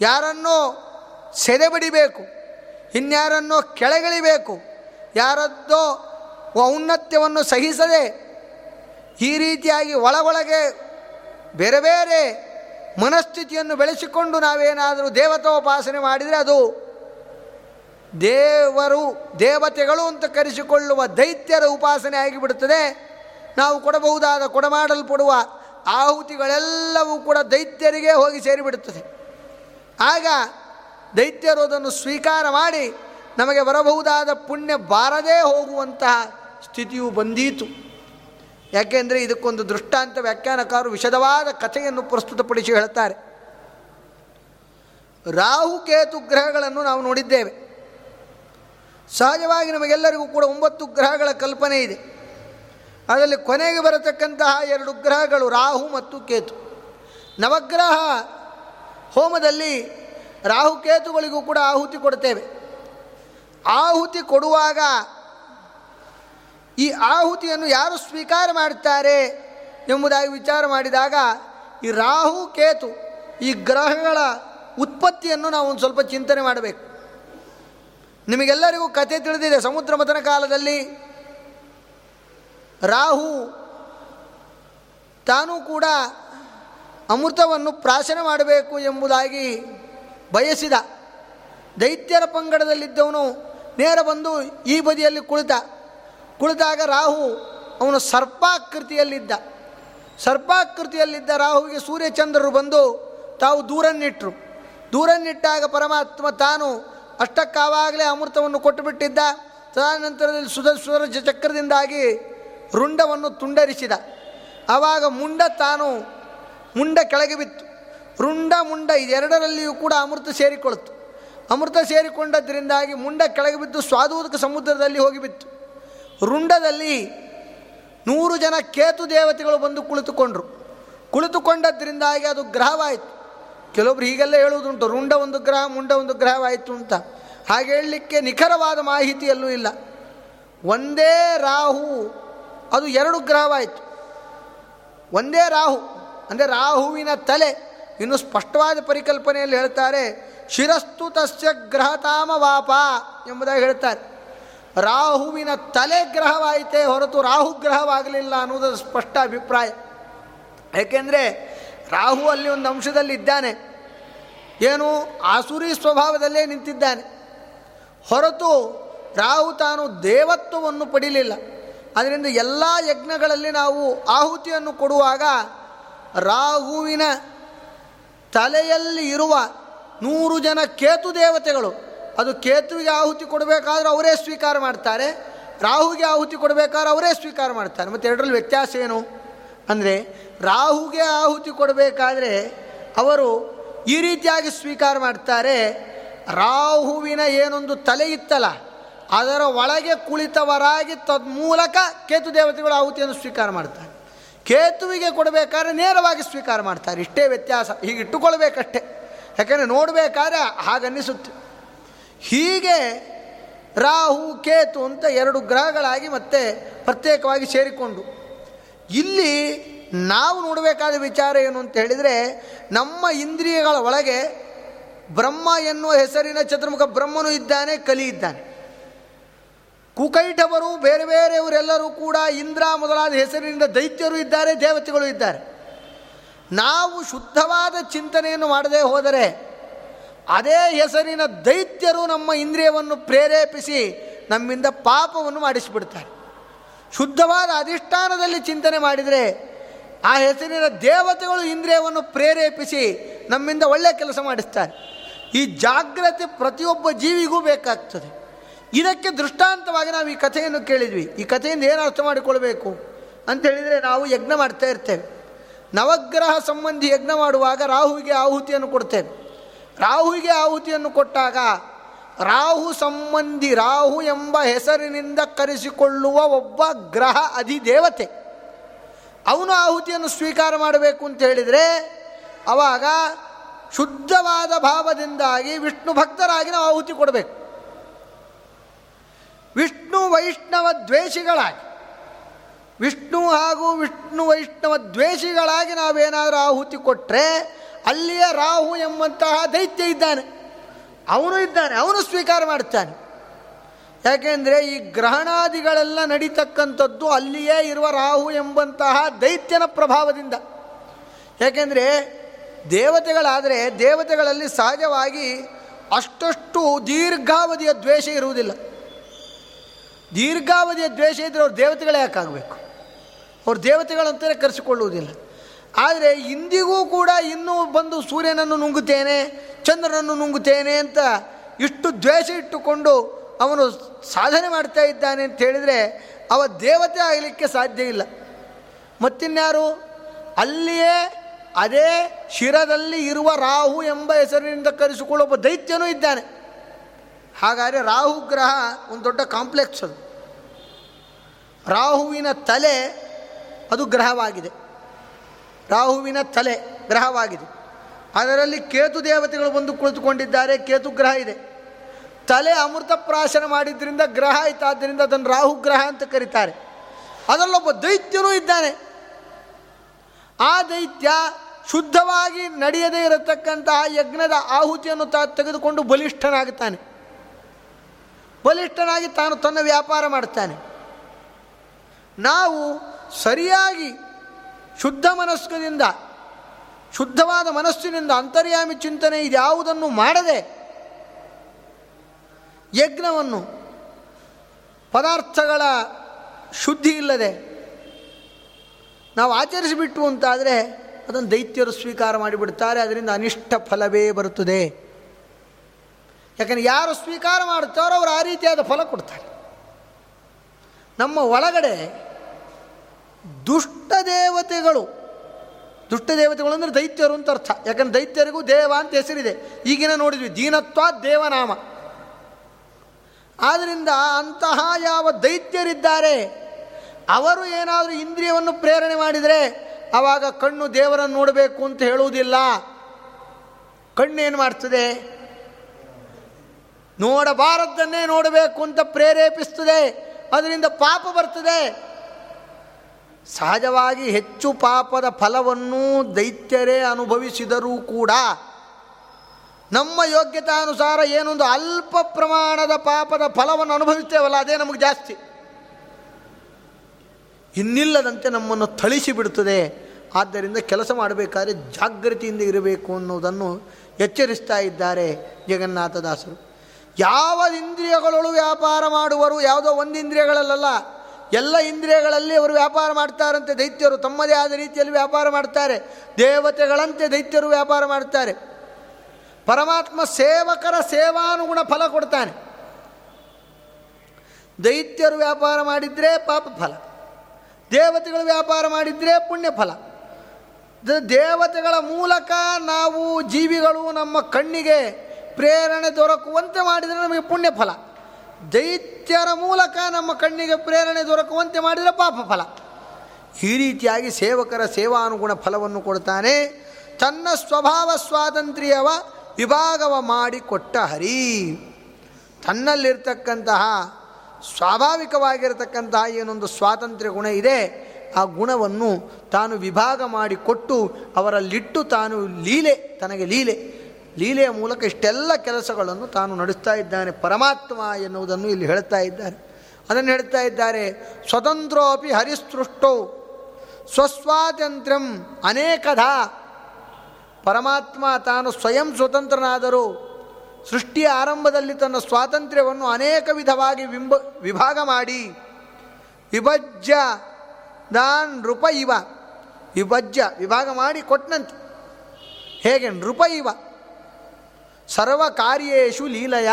ಯಾರನ್ನೋ ಸೆದೆ ಬಡಿಬೇಕು ಇನ್ಯಾರನ್ನೋ ಕೆಳಗಿಳಿಬೇಕು. ಯಾರದ್ದೋ ಔನ್ನತ್ಯವನ್ನು ಸಹಿಸದೆ ಈ ರೀತಿಯಾಗಿ ಒಳಗೊಳಗೆ ಬೇರೆ ಬೇರೆ ಮನಸ್ಥಿತಿಯನ್ನು ಬೆಳೆಸಿಕೊಂಡು ನಾವೇನಾದರೂ ದೇವತೋಪಾಸನೆ ಮಾಡಿದರೆ ಅದು ದೇವರು, ದೇವತೆಗಳು ಅಂತ ಕರೆಸಿಕೊಳ್ಳುವ ದೈತ್ಯರ ಉಪಾಸನೆ ಆಗಿಬಿಡುತ್ತದೆ. ನಾವು ಕೊಡಬಹುದಾದ, ಕೊಡಮಾಡಲ್ಪಡುವ ಆಹುತಿಗಳೆಲ್ಲವೂ ಕೂಡ ದೈತ್ಯರಿಗೆ ಹೋಗಿ ಸೇರಿಬಿಡುತ್ತದೆ. ಆಗ ದೈತ್ಯರು ಅದನ್ನು ಸ್ವೀಕಾರ ಮಾಡಿ ನಮಗೆ ಬರಬಹುದಾದ ಪುಣ್ಯ ಬಾರದೇ ಹೋಗುವಂತಹ ಸ್ಥಿತಿಯು ಬಂದೀತು. ಯಾಕೆಂದರೆ ಇದಕ್ಕೊಂದು ದೃಷ್ಟಾಂತ ವ್ಯಾಖ್ಯಾನಕಾರರು ವಿಶದವಾದ ಕಥೆಯನ್ನು ಪ್ರಸ್ತುತಪಡಿಸಿ ಹೇಳ್ತಾರೆ ರಾಹುಕೇತು ಗ್ರಹಗಳನ್ನು ನಾವು ನೋಡಿದ್ದೇವೆ. ಸಹಜವಾಗಿ ನಮಗೆಲ್ಲರಿಗೂ ಕೂಡ ಒಂಬತ್ತು ಗ್ರಹಗಳ ಕಲ್ಪನೆ ಇದೆ. ಅದರಲ್ಲಿ ಕೊನೆಗೆ ಬರತಕ್ಕಂತಹ ಎರಡು ಗ್ರಹಗಳು ರಾಹು ಮತ್ತು ಕೇತು. ನವಗ್ರಹ ಹೋಮದಲ್ಲಿ ರಾಹುಕೇತುಗಳಿಗೂ ಕೂಡ ಆಹುತಿ ಕೊಡ್ತೇವೆ ಆಹುತಿ ಕೊಡುವಾಗ ಈ ಆಹುತಿಯನ್ನು ಯಾರು ಸ್ವೀಕಾರ ಮಾಡುತ್ತಾರೆ ಎಂಬುದಾಗಿ ವಿಚಾರ ಮಾಡಿದಾಗ ಈ ರಾಹು ಕೇತು ಈ ಗ್ರಹಗಳ ಉತ್ಪತ್ತಿಯನ್ನು ನಾವು ಒಂದು ಸ್ವಲ್ಪ ಚಿಂತನೆ ಮಾಡಬೇಕು. ನಿಮಗೆಲ್ಲರಿಗೂ ಕತೆ ತಿಳಿದಿದೆ, ಸಮುದ್ರ ಮಥನ ಕಾಲದಲ್ಲಿ ರಾಹು ತಾನೂ ಕೂಡ ಅಮೃತವನ್ನು ಪ್ರಾಶನ ಮಾಡಬೇಕು ಎಂಬುದಾಗಿ ಬಯಸಿದ. ದೈತ್ಯರ ಪಂಗಡದಲ್ಲಿದ್ದವನು ನೇರ ಬಂದು ಈ ಬದಿಯಲ್ಲಿ ಕುಳಿತ. ಕುಳಿತಾಗ ರಾಹು ಅವನು ಸರ್ಪಾಕೃತಿಯಲ್ಲಿದ್ದ. ಸರ್ಪಾಕೃತಿಯಲ್ಲಿದ್ದ ರಾಹುವಿಗೆ ಸೂರ್ಯಚಂದ್ರರು ಬಂದು ತಾವು ದೂರನ್ನಿಟ್ಟರು ದೂರನ್ನಿಟ್ಟಾಗ ಪರಮಾತ್ಮ ತಾನು ಅಷ್ಟಕ್ಕಾವಾಗಲೇ ಅಮೃತವನ್ನು ಕೊಟ್ಟುಬಿಟ್ಟಿದ್ದ. ತದನಂತರದಲ್ಲಿ ಸುಧ ಸುಧರ ಚಕ್ರದಿಂದಾಗಿ ರುಂಡವನ್ನು ತುಂಡರಿಸಿದ. ಆವಾಗ ಮುಂಡ ತಾನು ಮುಂಡ ಕೆಳಗೆ ಬಿತ್ತು. ರುಂಡ ಮುಂಡ ಇದೆರಡರಲ್ಲಿಯೂ ಕೂಡ ಅಮೃತ ಸೇರಿಕೊಳ್ತು. ಅಮೃತ ಸೇರಿಕೊಂಡದ್ರಿಂದಾಗಿ ಮುಂಡ ಕೆಳಗೆ ಬಿದ್ದು ಸ್ವಾದೂದಕ ಸಮುದ್ರದಲ್ಲಿ ಹೋಗಿಬಿತ್ತು ರುಂಡದಲ್ಲಿ ನೂರು ಜನ ಕೇತು ದೇವತೆಗಳು ಬಂದು ಕುಳಿತುಕೊಂಡ್ರು. ಕುಳಿತುಕೊಂಡದ್ರಿಂದಾಗಿ ಅದು ಗ್ರಹವಾಯಿತು. ಕೆಲವೊಬ್ರು ಹೀಗೆಲ್ಲ ಹೇಳುವುದುಂಟು ರುಂಡ ಒಂದು ಗ್ರಹ, ಮುಂಡ ಒಂದು ಗ್ರಹವಾಯಿತು ಅಂತ. ಹಾಗೆ ಹೇಳಲಿಕ್ಕೆ ನಿಖರವಾದ ಮಾಹಿತಿಯಲ್ಲೂ ಇಲ್ಲ. ಒಂದೇ ರಾಹು, ಅದು ಎರಡು ಗ್ರಹವಾಯಿತು. ಒಂದೇ ರಾಹು, ಅಂದರೆ ರಾಹುವಿನ ತಲೆ ಇನ್ನು ಸ್ಪಷ್ಟವಾದ ಪರಿಕಲ್ಪನೆಯಲ್ಲಿ ಹೇಳ್ತಾರೆ, ಶಿರಸ್ತು ತಸ್ಯ ಗ್ರಹತಾಮ ವಾಪ ಎಂಬುದಾಗಿ ಹೇಳ್ತಾರೆ. ರಾಹುವಿನ ತಲೆ ಗ್ರಹವಾಯಿತೇ ಹೊರತು ರಾಹು ಗ್ರಹವಾಗಲಿಲ್ಲ ಅನ್ನೋದು ಸ್ಪಷ್ಟ ಅಭಿಪ್ರಾಯ. ಏಕೆಂದರೆ ರಾಹು ಅಲ್ಲಿ ಒಂದು ಅಂಶದಲ್ಲಿ ಇದ್ದಾನೆ ಏನು? ಆಸುರಿ ಸ್ವಭಾವದಲ್ಲೇ ನಿಂತಿದ್ದಾನೆ. ಹೊರತು ರಾಹು ತಾನು ದೇವತ್ವವನ್ನು ಪಡೀಲಿಲ್ಲ. ಅದರಿಂದ ಎಲ್ಲ ಯಜ್ಞಗಳಲ್ಲಿ ನಾವು ಆಹುತಿಯನ್ನು ಕೊಡುವಾಗ ರಾಹುವಿನ ತಲೆಯಲ್ಲಿ ಇರುವ ನೂರು ಜನ ಕೇತು ದೇವತೆಗಳು, ಅದು ಕೇತುವಿಗೆ ಆಹುತಿ ಕೊಡಬೇಕಾದ್ರೆ ಅವರೇ ಸ್ವೀಕಾರ ಮಾಡ್ತಾರೆ, ರಾಹುಗೆ ಆಹುತಿ ಕೊಡಬೇಕಾದ್ರೆ ಅವರೇ ಸ್ವೀಕಾರ ಮಾಡ್ತಾರೆ. ಮತ್ತು ಎರಡರಲ್ಲಿ ವ್ಯತ್ಯಾಸ ಏನು? ಅಂದರೆ ರಾಹುಗೆ ಆಹುತಿ ಕೊಡಬೇಕಾದ್ರೆ ಅವರು ಈ ರೀತಿಯಾಗಿ ಸ್ವೀಕಾರ ಮಾಡ್ತಾರೆ. ರಾಹುವಿನ ಏನೊಂದು ತಲೆ ಇತ್ತಲ್ಲ, ಅದರ ಒಳಗೆ ಕುಳಿತವರಾಗಿ ತದ್ಮೂಲಕ ಕೇತು ದೇವತೆಗಳು ಆಹುತಿಯನ್ನು ಸ್ವೀಕಾರ ಮಾಡ್ತಾರೆ. ಕೇತುವಿಗೆ ಕೊಡಬೇಕಾದ್ರೆ ನೇರವಾಗಿ ಸ್ವೀಕಾರ ಮಾಡ್ತಾರೆ. ಇಷ್ಟೇ ವ್ಯತ್ಯಾಸ. ಹೀಗೆ ಯಾಕೆಂದರೆ ಯಾಕಂದರೆ ನೋಡಬೇಕಾದ್ರೆ ಹಾಗನ್ನಿಸುತ್ತೆ ಹೀಗೆ ರಾಹು, ಕೇತು ಅಂತ ಎರಡು ಗ್ರಹಗಳಾಗಿ ಮತ್ತೆ ಪ್ರತ್ಯೇಕವಾಗಿ ಸೇರಿಕೊಂಡು. ಇಲ್ಲಿ ನಾವು ನೋಡಬೇಕಾದ ವಿಚಾರ ಏನು ಅಂತ ಹೇಳಿದರೆ, ನಮ್ಮ ಇಂದ್ರಿಯಗಳ ಒಳಗೆ ಬ್ರಹ್ಮ ಎನ್ನುವ ಹೆಸರಿನ ಚತುರ್ಮುಖ ಬ್ರಹ್ಮನು ಇದ್ದಾನೆ, ಕಲಿ ಇದ್ದಾನೆ. ಕುಕೈಟವರು ಬೇರೆ ಬೇರೆಯವರೆಲ್ಲರೂ ಕೂಡ ಇಂದ್ರ ಮೊದಲಾದ ಹೆಸರಿನಿಂದ ದೈತ್ಯರು ಇದ್ದಾರೆ, ದೇವತೆಗಳು ಇದ್ದಾರೆ. ನಾವು ಶುದ್ಧವಾದ ಚಿಂತನೆಯನ್ನು ಮಾಡದೇ ಹೋದರೆ ಅದೇ ಹೆಸರಿನ ದೈತ್ಯರು ನಮ್ಮ ಇಂದ್ರಿಯವನ್ನು ಪ್ರೇರೇಪಿಸಿ ನಮ್ಮಿಂದ ಪಾಪವನ್ನು ಮಾಡಿಸಿಬಿಡ್ತಾರೆ. ಶುದ್ಧವಾದ ಅಧಿಷ್ಠಾನದಲ್ಲಿ ಚಿಂತನೆ ಮಾಡಿದರೆ ಆ ಹೆಸರಿನ ದೇವತೆಗಳು ಇಂದ್ರಿಯವನ್ನು ಪ್ರೇರೇಪಿಸಿ ನಮ್ಮಿಂದ ಒಳ್ಳೆಯ ಕೆಲಸ ಮಾಡಿಸ್ತಾರೆ. ಈ ಜಾಗ್ರತೆ ಪ್ರತಿಯೊಬ್ಬ ಜೀವಿಗೂ ಬೇಕಾಗ್ತದೆ. ಇದಕ್ಕೆ ದೃಷ್ಟಾಂತವಾಗಿ ನಾವು ಈ ಕಥೆಯನ್ನು ಕೇಳಿದ್ವಿ. ಈ ಕಥೆಯಿಂದ ಏನು ಅರ್ಥ ಮಾಡಿಕೊಳ್ಬೇಕು? ಅಂತ ಹೇಳಿದರೆ ನಾವು ಯಜ್ಞ ಮಾಡ್ತಾ ಇರ್ತೇವೆ. ನವಗ್ರಹ ಸಂಬಂಧಿ ಯಜ್ಞ ಮಾಡುವಾಗ ರಾಹುವಿಗೆ ಆಹುತಿಯನ್ನು ಕೊಡ್ತೇವೆ. ರಾಹುವಿಗೆ ಆಹುತಿಯನ್ನು ಕೊಟ್ಟಾಗ ರಾಹು ಸಂಬಂಧಿ ರಾಹು ಎಂಬ ಹೆಸರಿನಿಂದ ಕರೆಸಿಕೊಳ್ಳುವ ಒಬ್ಬ ಗ್ರಹ ಅಧಿದೇವತೆ. ಅವನು ಆಹುತಿಯನ್ನು ಸ್ವೀಕಾರ ಮಾಡಬೇಕು ಅಂತ ಹೇಳಿದರೆ ಆವಾಗ ಶುದ್ಧವಾದ ಭಾವದಿಂದಾಗಿ ವಿಷ್ಣು ಭಕ್ತರಾಗಿ ನಾವು ಆಹುತಿ ಕೊಡಬೇಕು. ವಿಷ್ಣು ವೈಷ್ಣವ ದ್ವೇಷಿಗಳಾಗಿ. ವಿಷ್ಣು ಹಾಗೂ ವಿಷ್ಣು ವೈಷ್ಣವ ದ್ವೇಷಿಗಳಾಗಿ ನಾವೇನಾದರೂ ಆಹುತಿ ಕೊಟ್ಟರೆ ಅಲ್ಲಿಯ ರಾಹು ಎಂಬಂತಹ ದೈತ್ಯ ಇದ್ದಾನೆ. ಅವನು ಇದ್ದಾನೆ, ಅವನು ಸ್ವೀಕಾರ ಮಾಡ್ತಾನೆ ಯಾಕೆಂದರೆ ಈ ಗ್ರಹಣಾದಿಗಳೆಲ್ಲ ನಡೀತಕ್ಕಂಥದ್ದು ಅಲ್ಲಿಯೇ ಇರುವ ರಾಹು ಎಂಬಂತಹ ದೈತ್ಯನ ಪ್ರಭಾವದಿಂದ. ಯಾಕೆಂದರೆ ದೇವತೆಗಳಾದರೆ ದೇವತೆಗಳಲ್ಲಿ ಸಹಜವಾಗಿ ಅಷ್ಟಷ್ಟು ದೀರ್ಘಾವಧಿಯ ದ್ವೇಷ ಇರುವುದಿಲ್ಲ. ದೀರ್ಘಾವಧಿಯ ದ್ವೇಷ ಇದ್ದರೆ ಅವ್ರ ದೇವತೆಗಳೇ ಯಾಕಾಗಬೇಕು ಅವ್ರ ದೇವತೆಗಳಂತಲೇ ಕರೆಸಿಕೊಳ್ಳುವುದಿಲ್ಲ. ಆದರೆ ಇಂದಿಗೂ ಕೂಡ ಇನ್ನೂ ಬಂದು ಸೂರ್ಯನನ್ನು ನುಂಗುತ್ತೇನೆ, ಚಂದ್ರನನ್ನು ನುಂಗುತ್ತೇನೆ ಅಂತ ಇಷ್ಟು ದ್ವೇಷ ಇಟ್ಟುಕೊಂಡು ಅವನು ಸಾಧನೆ ಮಾಡ್ತಾ ಇದ್ದಾನೆ ಅಂತ ಹೇಳಿದರೆ ಅವ ದೇವತೆ ಆಗಲಿಕ್ಕೆ ಸಾಧ್ಯ ಇಲ್ಲ. ಮತ್ತಿನ್ಯಾರು? ಅಲ್ಲಿಯೇ ಅದೇ ಶಿರದಲ್ಲಿ ಇರುವ ರಾಹು ಎಂಬ ಹೆಸರಿನಿಂದ ಕರೆಸಿಕೊಳ್ಳುವ ಒಬ್ಬ ದೈತ್ಯನೂ ಇದ್ದಾನೆ. ಹಾಗಾದರೆ ರಾಹು ಗ್ರಹ ಒಂದು ದೊಡ್ಡ ಕಾಂಪ್ಲೆಕ್ಸ್ ಅದು. ರಾಹುವಿನ ತಲೆ ಅದು ಗ್ರಹವಾಗಿದೆ. ರಾಹುವಿನ ತಲೆ ಗ್ರಹವಾಗಿದೆ. ಅದರಲ್ಲಿ ಕೇತು ದೇವತೆಗಳು ಬಂದು ಕುಳಿತುಕೊಂಡಿದ್ದಾರೆ, ಕೇತು ಗ್ರಹ ಇದೆ. ತಲೆ ಅಮೃತ ಪ್ರಾಶನ ಮಾಡಿದ್ರಿಂದ ಗ್ರಹ ಆಯ್ತಾದ್ದರಿಂದ ಅದನ್ನು ರಾಹು ಗ್ರಹ ಅಂತ ಕರೀತಾರೆ. ಅದರಲ್ಲೊಬ್ಬ ದೈತ್ಯನೂ ಇದ್ದಾನೆ. ಆ ದೈತ್ಯ ಶುದ್ಧವಾಗಿ ನಡೆಯದೇ ಇರತಕ್ಕಂತಹ ಯಜ್ಞದ ಆಹುತಿಯನ್ನು ತಾ ತೆಗೆದುಕೊಂಡು ಬಲಿಷ್ಠನಾಗುತ್ತಾನೆ. ಬಲಿಷ್ಠನಾಗಿ ತಾನು ತನ್ನ ವ್ಯಾಪಾರ ಮಾಡ್ತಾನೆ. ನಾವು ಸರಿಯಾಗಿ ಶುದ್ಧ ಮನಸ್ಕದಿಂದ, ಶುದ್ಧವಾದ ಮನಸ್ಸಿನಿಂದ ಅಂತರ್ಯಾಮಿ ಚಿಂತನೆ ಇದ್ಯಾವುದನ್ನು ಮಾಡದೆ ಯಜ್ಞವನ್ನು, ಪದಾರ್ಥಗಳ ಶುದ್ಧಿ ಇಲ್ಲದೆ ನಾವು ಆಚರಿಸಿಬಿಟ್ಟು ಅಂತಾದರೆ ಅದನ್ನು ದೈತ್ಯರು ಸ್ವೀಕಾರ ಮಾಡಿಬಿಡ್ತಾರೆ, ಅದರಿಂದ ಅನಿಷ್ಟ ಫಲವೇ ಬರುತ್ತದೆ. ಯಾಕಂದರೆ ಯಾರು ಸ್ವೀಕಾರ ಮಾಡುತ್ತಾರೋ ಅವರು ಆ ರೀತಿಯಾದ ಫಲ ಕೊಡ್ತಾರೆ. ನಮ್ಮ ಒಳಗಡೆ ದುಷ್ಟ ದೇವತೆಗಳು ದುಷ್ಟ ದೇವತೆಗಳು ಅಂದರೆ ದೈತ್ಯರು ಅಂತ ಅರ್ಥ. ಯಾಕಂದ್ರೆ ದೈತ್ಯರಿಗೂ ದೇವ ಅಂತ ಹೆಸರಿದೆ. ಈಗಿನ ನೋಡಿದ್ವಿ, ದೀನತ್ವ ದೇವನಾಮ. ಆದ್ದರಿಂದ ಅಂತಹ ಯಾವ ದೈತ್ಯರಿದ್ದಾರೆ, ಅವರು ಏನಾದರೂ ಇಂದ್ರಿಯವನ್ನು ಪ್ರೇರಣೆ ಮಾಡಿದರೆ ಆವಾಗ ಕಣ್ಣು ದೇವರನ್ನು ನೋಡಬೇಕು ಅಂತ ಹೇಳುವುದಿಲ್ಲ. ಕಣ್ಣೇನು ಮಾಡ್ತದೆ? ನೋಡಬಾರದ್ದನ್ನೇ ನೋಡಬೇಕು ಅಂತ ಪ್ರೇರೇಪಿಸ್ತದೆ. ಅದರಿಂದ ಪಾಪ ಬರ್ತದೆ. ಸಹಜವಾಗಿ ಹೆಚ್ಚು ಪಾಪದ ಫಲವನ್ನು ದೈತ್ಯರೇ ಅನುಭವಿಸಿದರೂ ಕೂಡ ನಮ್ಮ ಯೋಗ್ಯತಾನುಸಾರ ಏನೊಂದು ಅಲ್ಪ ಪ್ರಮಾಣದ ಪಾಪದ ಫಲವನ್ನು ಅನುಭವಿಸ್ತೇವಲ್ಲ, ಅದೇ ನಮಗೆ ಜಾಸ್ತಿ. ಇನ್ನಿಲ್ಲದಂತೆ ನಮ್ಮನ್ನು ಥಳಿಸಿ ಬಿಡುತ್ತದೆ. ಆದ್ದರಿಂದ ಕೆಲಸ ಮಾಡಬೇಕಾದ್ರೆ ಜಾಗೃತಿಯಿಂದ ಇರಬೇಕು ಅನ್ನೋದನ್ನು ಎಚ್ಚರಿಸ್ತಾ ಇದ್ದಾರೆ ಜಗನ್ನಾಥದಾಸರು ಯಾವ ಇಂದ್ರಿಯಗಳು ವ್ಯಾಪಾರ ಮಾಡುವರು ಯಾವುದೋ ಒಂದು ಇಂದ್ರಿಯಗಳಲ್ಲ ಎಲ್ಲ ಇಂದ್ರಿಯಗಳಲ್ಲಿ ಅವರು ವ್ಯಾಪಾರ ಮಾಡ್ತಾರಂತೆ ದೈತ್ಯರು. ತಮ್ಮದೇ ಆದ ರೀತಿಯಲ್ಲಿ ವ್ಯಾಪಾರ ಮಾಡ್ತಾರೆ. ದೇವತೆಗಳಂತೆ ದೈತ್ಯರು ವ್ಯಾಪಾರ ಮಾಡ್ತಾರೆ. ಪರಮಾತ್ಮ ಸೇವಕರ ಸೇವಾನುಗುಣ ಫಲ ಕೊಡ್ತಾನೆ. ದೈತ್ಯರು ವ್ಯಾಪಾರ ಮಾಡಿದರೆ ಪಾಪ ಫಲ. ದೇವತೆಗಳು ವ್ಯಾಪಾರ ಮಾಡಿದರೆ ಪುಣ್ಯ ಫಲ. ದೇವತೆಗಳ ಮೂಲಕ ನಾವು ಜೀವಿಗಳು ನಮ್ಮ ಕಣ್ಣಿಗೆ ಪ್ರೇರಣೆ ದೊರಕುವಂತೆ ಮಾಡಿದರೆ ನಮಗೆ ಪುಣ್ಯ ಫಲ ದೈತ್ಯರ ಮೂಲಕ ನಮ್ಮ ಕಣ್ಣಿಗೆ ಪ್ರೇರಣೆ ದೊರಕುವಂತೆ ಮಾಡಿದರೆ ಪಾಪ ಫಲ ಈ ರೀತಿಯಾಗಿ ಸೇವಕರ ಸೇವಾನುಗುಣ ಫಲವನ್ನು ಕೊಡ್ತಾನೆ. ತನ್ನ ಸ್ವಭಾವ ಸ್ವಾತಂತ್ರ್ಯವ ವಿಭಾಗವ ಮಾಡಿಕೊಟ್ಟ ಹರಿ. ತನ್ನಲ್ಲಿರ್ತಕ್ಕಂತಹ ಸ್ವಾಭಾವಿಕವಾಗಿರತಕ್ಕಂತಹ ಏನೊಂದು ಸ್ವಾತಂತ್ರ್ಯ ಗುಣ ಇದೆ, ಆ ಗುಣವನ್ನು ತಾನು ವಿಭಾಗ ಮಾಡಿಕೊಟ್ಟು ಅವರಲ್ಲಿಟ್ಟು ತಾನು ಲೀಲೆ, ತನಗೆ ಲೀಲೆ ಲೀಲೆಯ ಮೂಲಕ ಇಷ್ಟೆಲ್ಲ ಕೆಲಸಗಳನ್ನು ತಾನು ನಡೆಸ್ತಾ ಇದ್ದಾನೆ. ಪರಮಾತ್ಮ ಎನ್ನುವುದನ್ನು ಇಲ್ಲಿ ಹೇಳ್ತಾ ಇದ್ದಾರೆ. ಅದನ್ನು ಹೇಳ್ತಾ ಇದ್ದಾರೆ, ಸ್ವತಂತ್ರೋಪಿ ಹರಿಸೃಷ್ಟೋ, ಸ್ವಸ್ವಾತಂತ್ರ್ಯಂ ಅನೇಕಧ, ಪರಮಾತ್ಮ ತಾನು ಸ್ವಯಂ ಸ್ವತಂತ್ರನಾದರೂ, ಸೃಷ್ಟಿಯ ಆರಂಭದಲ್ಲಿ ತನ್ನ ಸ್ವಾತಂತ್ರ್ಯವನ್ನು ಅನೇಕ ವಿಧವಾಗಿ ವಿಂಬ, ವಿಭಾಗ ಮಾಡಿ, ವಿಭಜ್ಯ ದಾನ್ ನೃಪ ಇವ, ವಿಭಜ್ಯ ವಿಭಾಗ ಮಾಡಿ ಕೊಟ್ಟನಂತೆ ಹೇಗೆ? ನೃಪ ಇವ. ಸರ್ವ ಕಾರ್ಯೇಶು ಲೀಲೆಯ.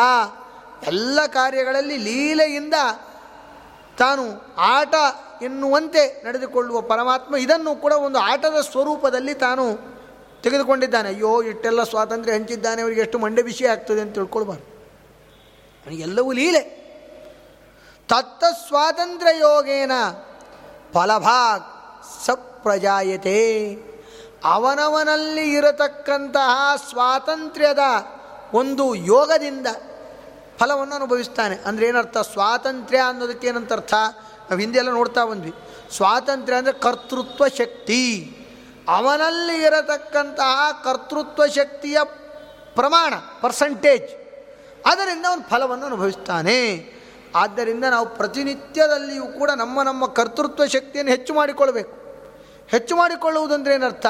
ಎಲ್ಲ ಕಾರ್ಯಗಳಲ್ಲಿ ಲೀಲೆಯಿಂದ ತಾನು ಆಟ ಎನ್ನುವಂತೆ ನಡೆದುಕೊಳ್ಳುವ ಪರಮಾತ್ಮ, ಇದನ್ನು ಕೂಡ ಒಂದು ಆಟದ ಸ್ವರೂಪದಲ್ಲಿ ತಾನು ತೆಗೆದುಕೊಂಡಿದ್ದಾನೆ. ಅಯ್ಯೋ, ಇಷ್ಟೆಲ್ಲ ಸ್ವಾತಂತ್ರ್ಯ ಹಂಚಿದ್ದಾನೆ, ಅವರಿಗೆ ಎಷ್ಟು ಮಂಡೆ ವಿಷಯ ಆಗ್ತದೆ ಅಂತ ತಿಳ್ಕೊಳ್ಬಾರ್ದು. ಎಲ್ಲವೂ ಲೀಲೆ. ತತ್ತ ಸ್ವಾತಂತ್ರ್ಯ ಯೋಗೇನ ಫಲಭಾಗ್ ಸಪ್ರಜಾಯತೆ. ಅವನವನಲ್ಲಿ ಇರತಕ್ಕಂತಹ ಸ್ವಾತಂತ್ರ್ಯದ ಒಂದು ಯೋಗದಿಂದ ಫಲವನ್ನು ಅನುಭವಿಸ್ತಾನೆ. ಅಂದರೆ ಏನರ್ಥ? ಸ್ವಾತಂತ್ರ್ಯ ಅನ್ನೋದಕ್ಕೆ ಏನಂತ ಅರ್ಥ ನಾವು ಹಿಂದೆ ಎಲ್ಲ ನೋಡ್ತಾ ಬಂದ್ವಿ. ಸ್ವಾತಂತ್ರ್ಯ ಅಂದರೆ ಕರ್ತೃತ್ವ ಶಕ್ತಿ. ಅವನಲ್ಲಿ ಇರತಕ್ಕಂತಹ ಕರ್ತೃತ್ವ ಶಕ್ತಿಯ ಪ್ರಮಾಣ ಪರ್ಸಂಟೇಜ್ ಅದರಿಂದ ಅವನು ಫಲವನ್ನು ಅನುಭವಿಸ್ತಾನೆ. ಆದ್ದರಿಂದ ನಾವು ಪ್ರತಿನಿತ್ಯದಲ್ಲಿಯೂ ಕೂಡ ನಮ್ಮ ನಮ್ಮ ಕರ್ತೃತ್ವ ಶಕ್ತಿಯನ್ನು ಹೆಚ್ಚು ಮಾಡಿಕೊಳ್ಬೇಕು. ಹೆಚ್ಚು ಮಾಡಿಕೊಳ್ಳುವುದಂದ್ರೆ ಏನರ್ಥ?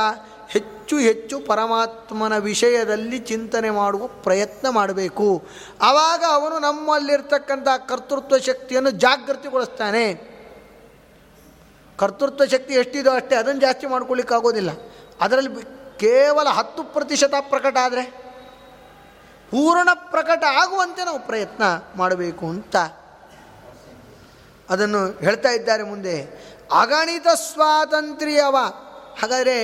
ಹೆಚ್ಚು ಹೆಚ್ಚು ಪರಮಾತ್ಮನ ವಿಷಯದಲ್ಲಿ ಚಿಂತನೆ ಮಾಡುವ ಪ್ರಯತ್ನ ಮಾಡಬೇಕು. ಆವಾಗ ಅವನು ನಮ್ಮಲ್ಲಿರ್ತಕ್ಕಂಥ ಕರ್ತೃತ್ವ ಶಕ್ತಿಯನ್ನು ಜಾಗೃತಿಗೊಳಿಸ್ತಾನೆ. ಕರ್ತೃತ್ವ ಶಕ್ತಿ ಎಷ್ಟಿದೋ ಅಷ್ಟೇ ಅದನ್ನು ಜಾಸ್ತಿ ಮಾಡ್ಕೊಳ್ಳಿಕ್ಕಾಗೋದಿಲ್ಲ ಅದರಲ್ಲಿ ಕೇವಲ ಹತ್ತು ಪ್ರತಿಶತ ಪ್ರಕಟ ಆದರೆ ಪೂರ್ಣ ಪ್ರಕಟ ಆಗುವಂತೆ ನಾವು ಪ್ರಯತ್ನ ಮಾಡಬೇಕು ಅಂತ ಅದನ್ನು ಹೇಳ್ತಾ ಇದ್ದಾರೆ ಮುಂದೆ. ಅಗಣಿತ ಸ್ವಾತಂತ್ರ್ಯವ ಹಾಗಾದರೆ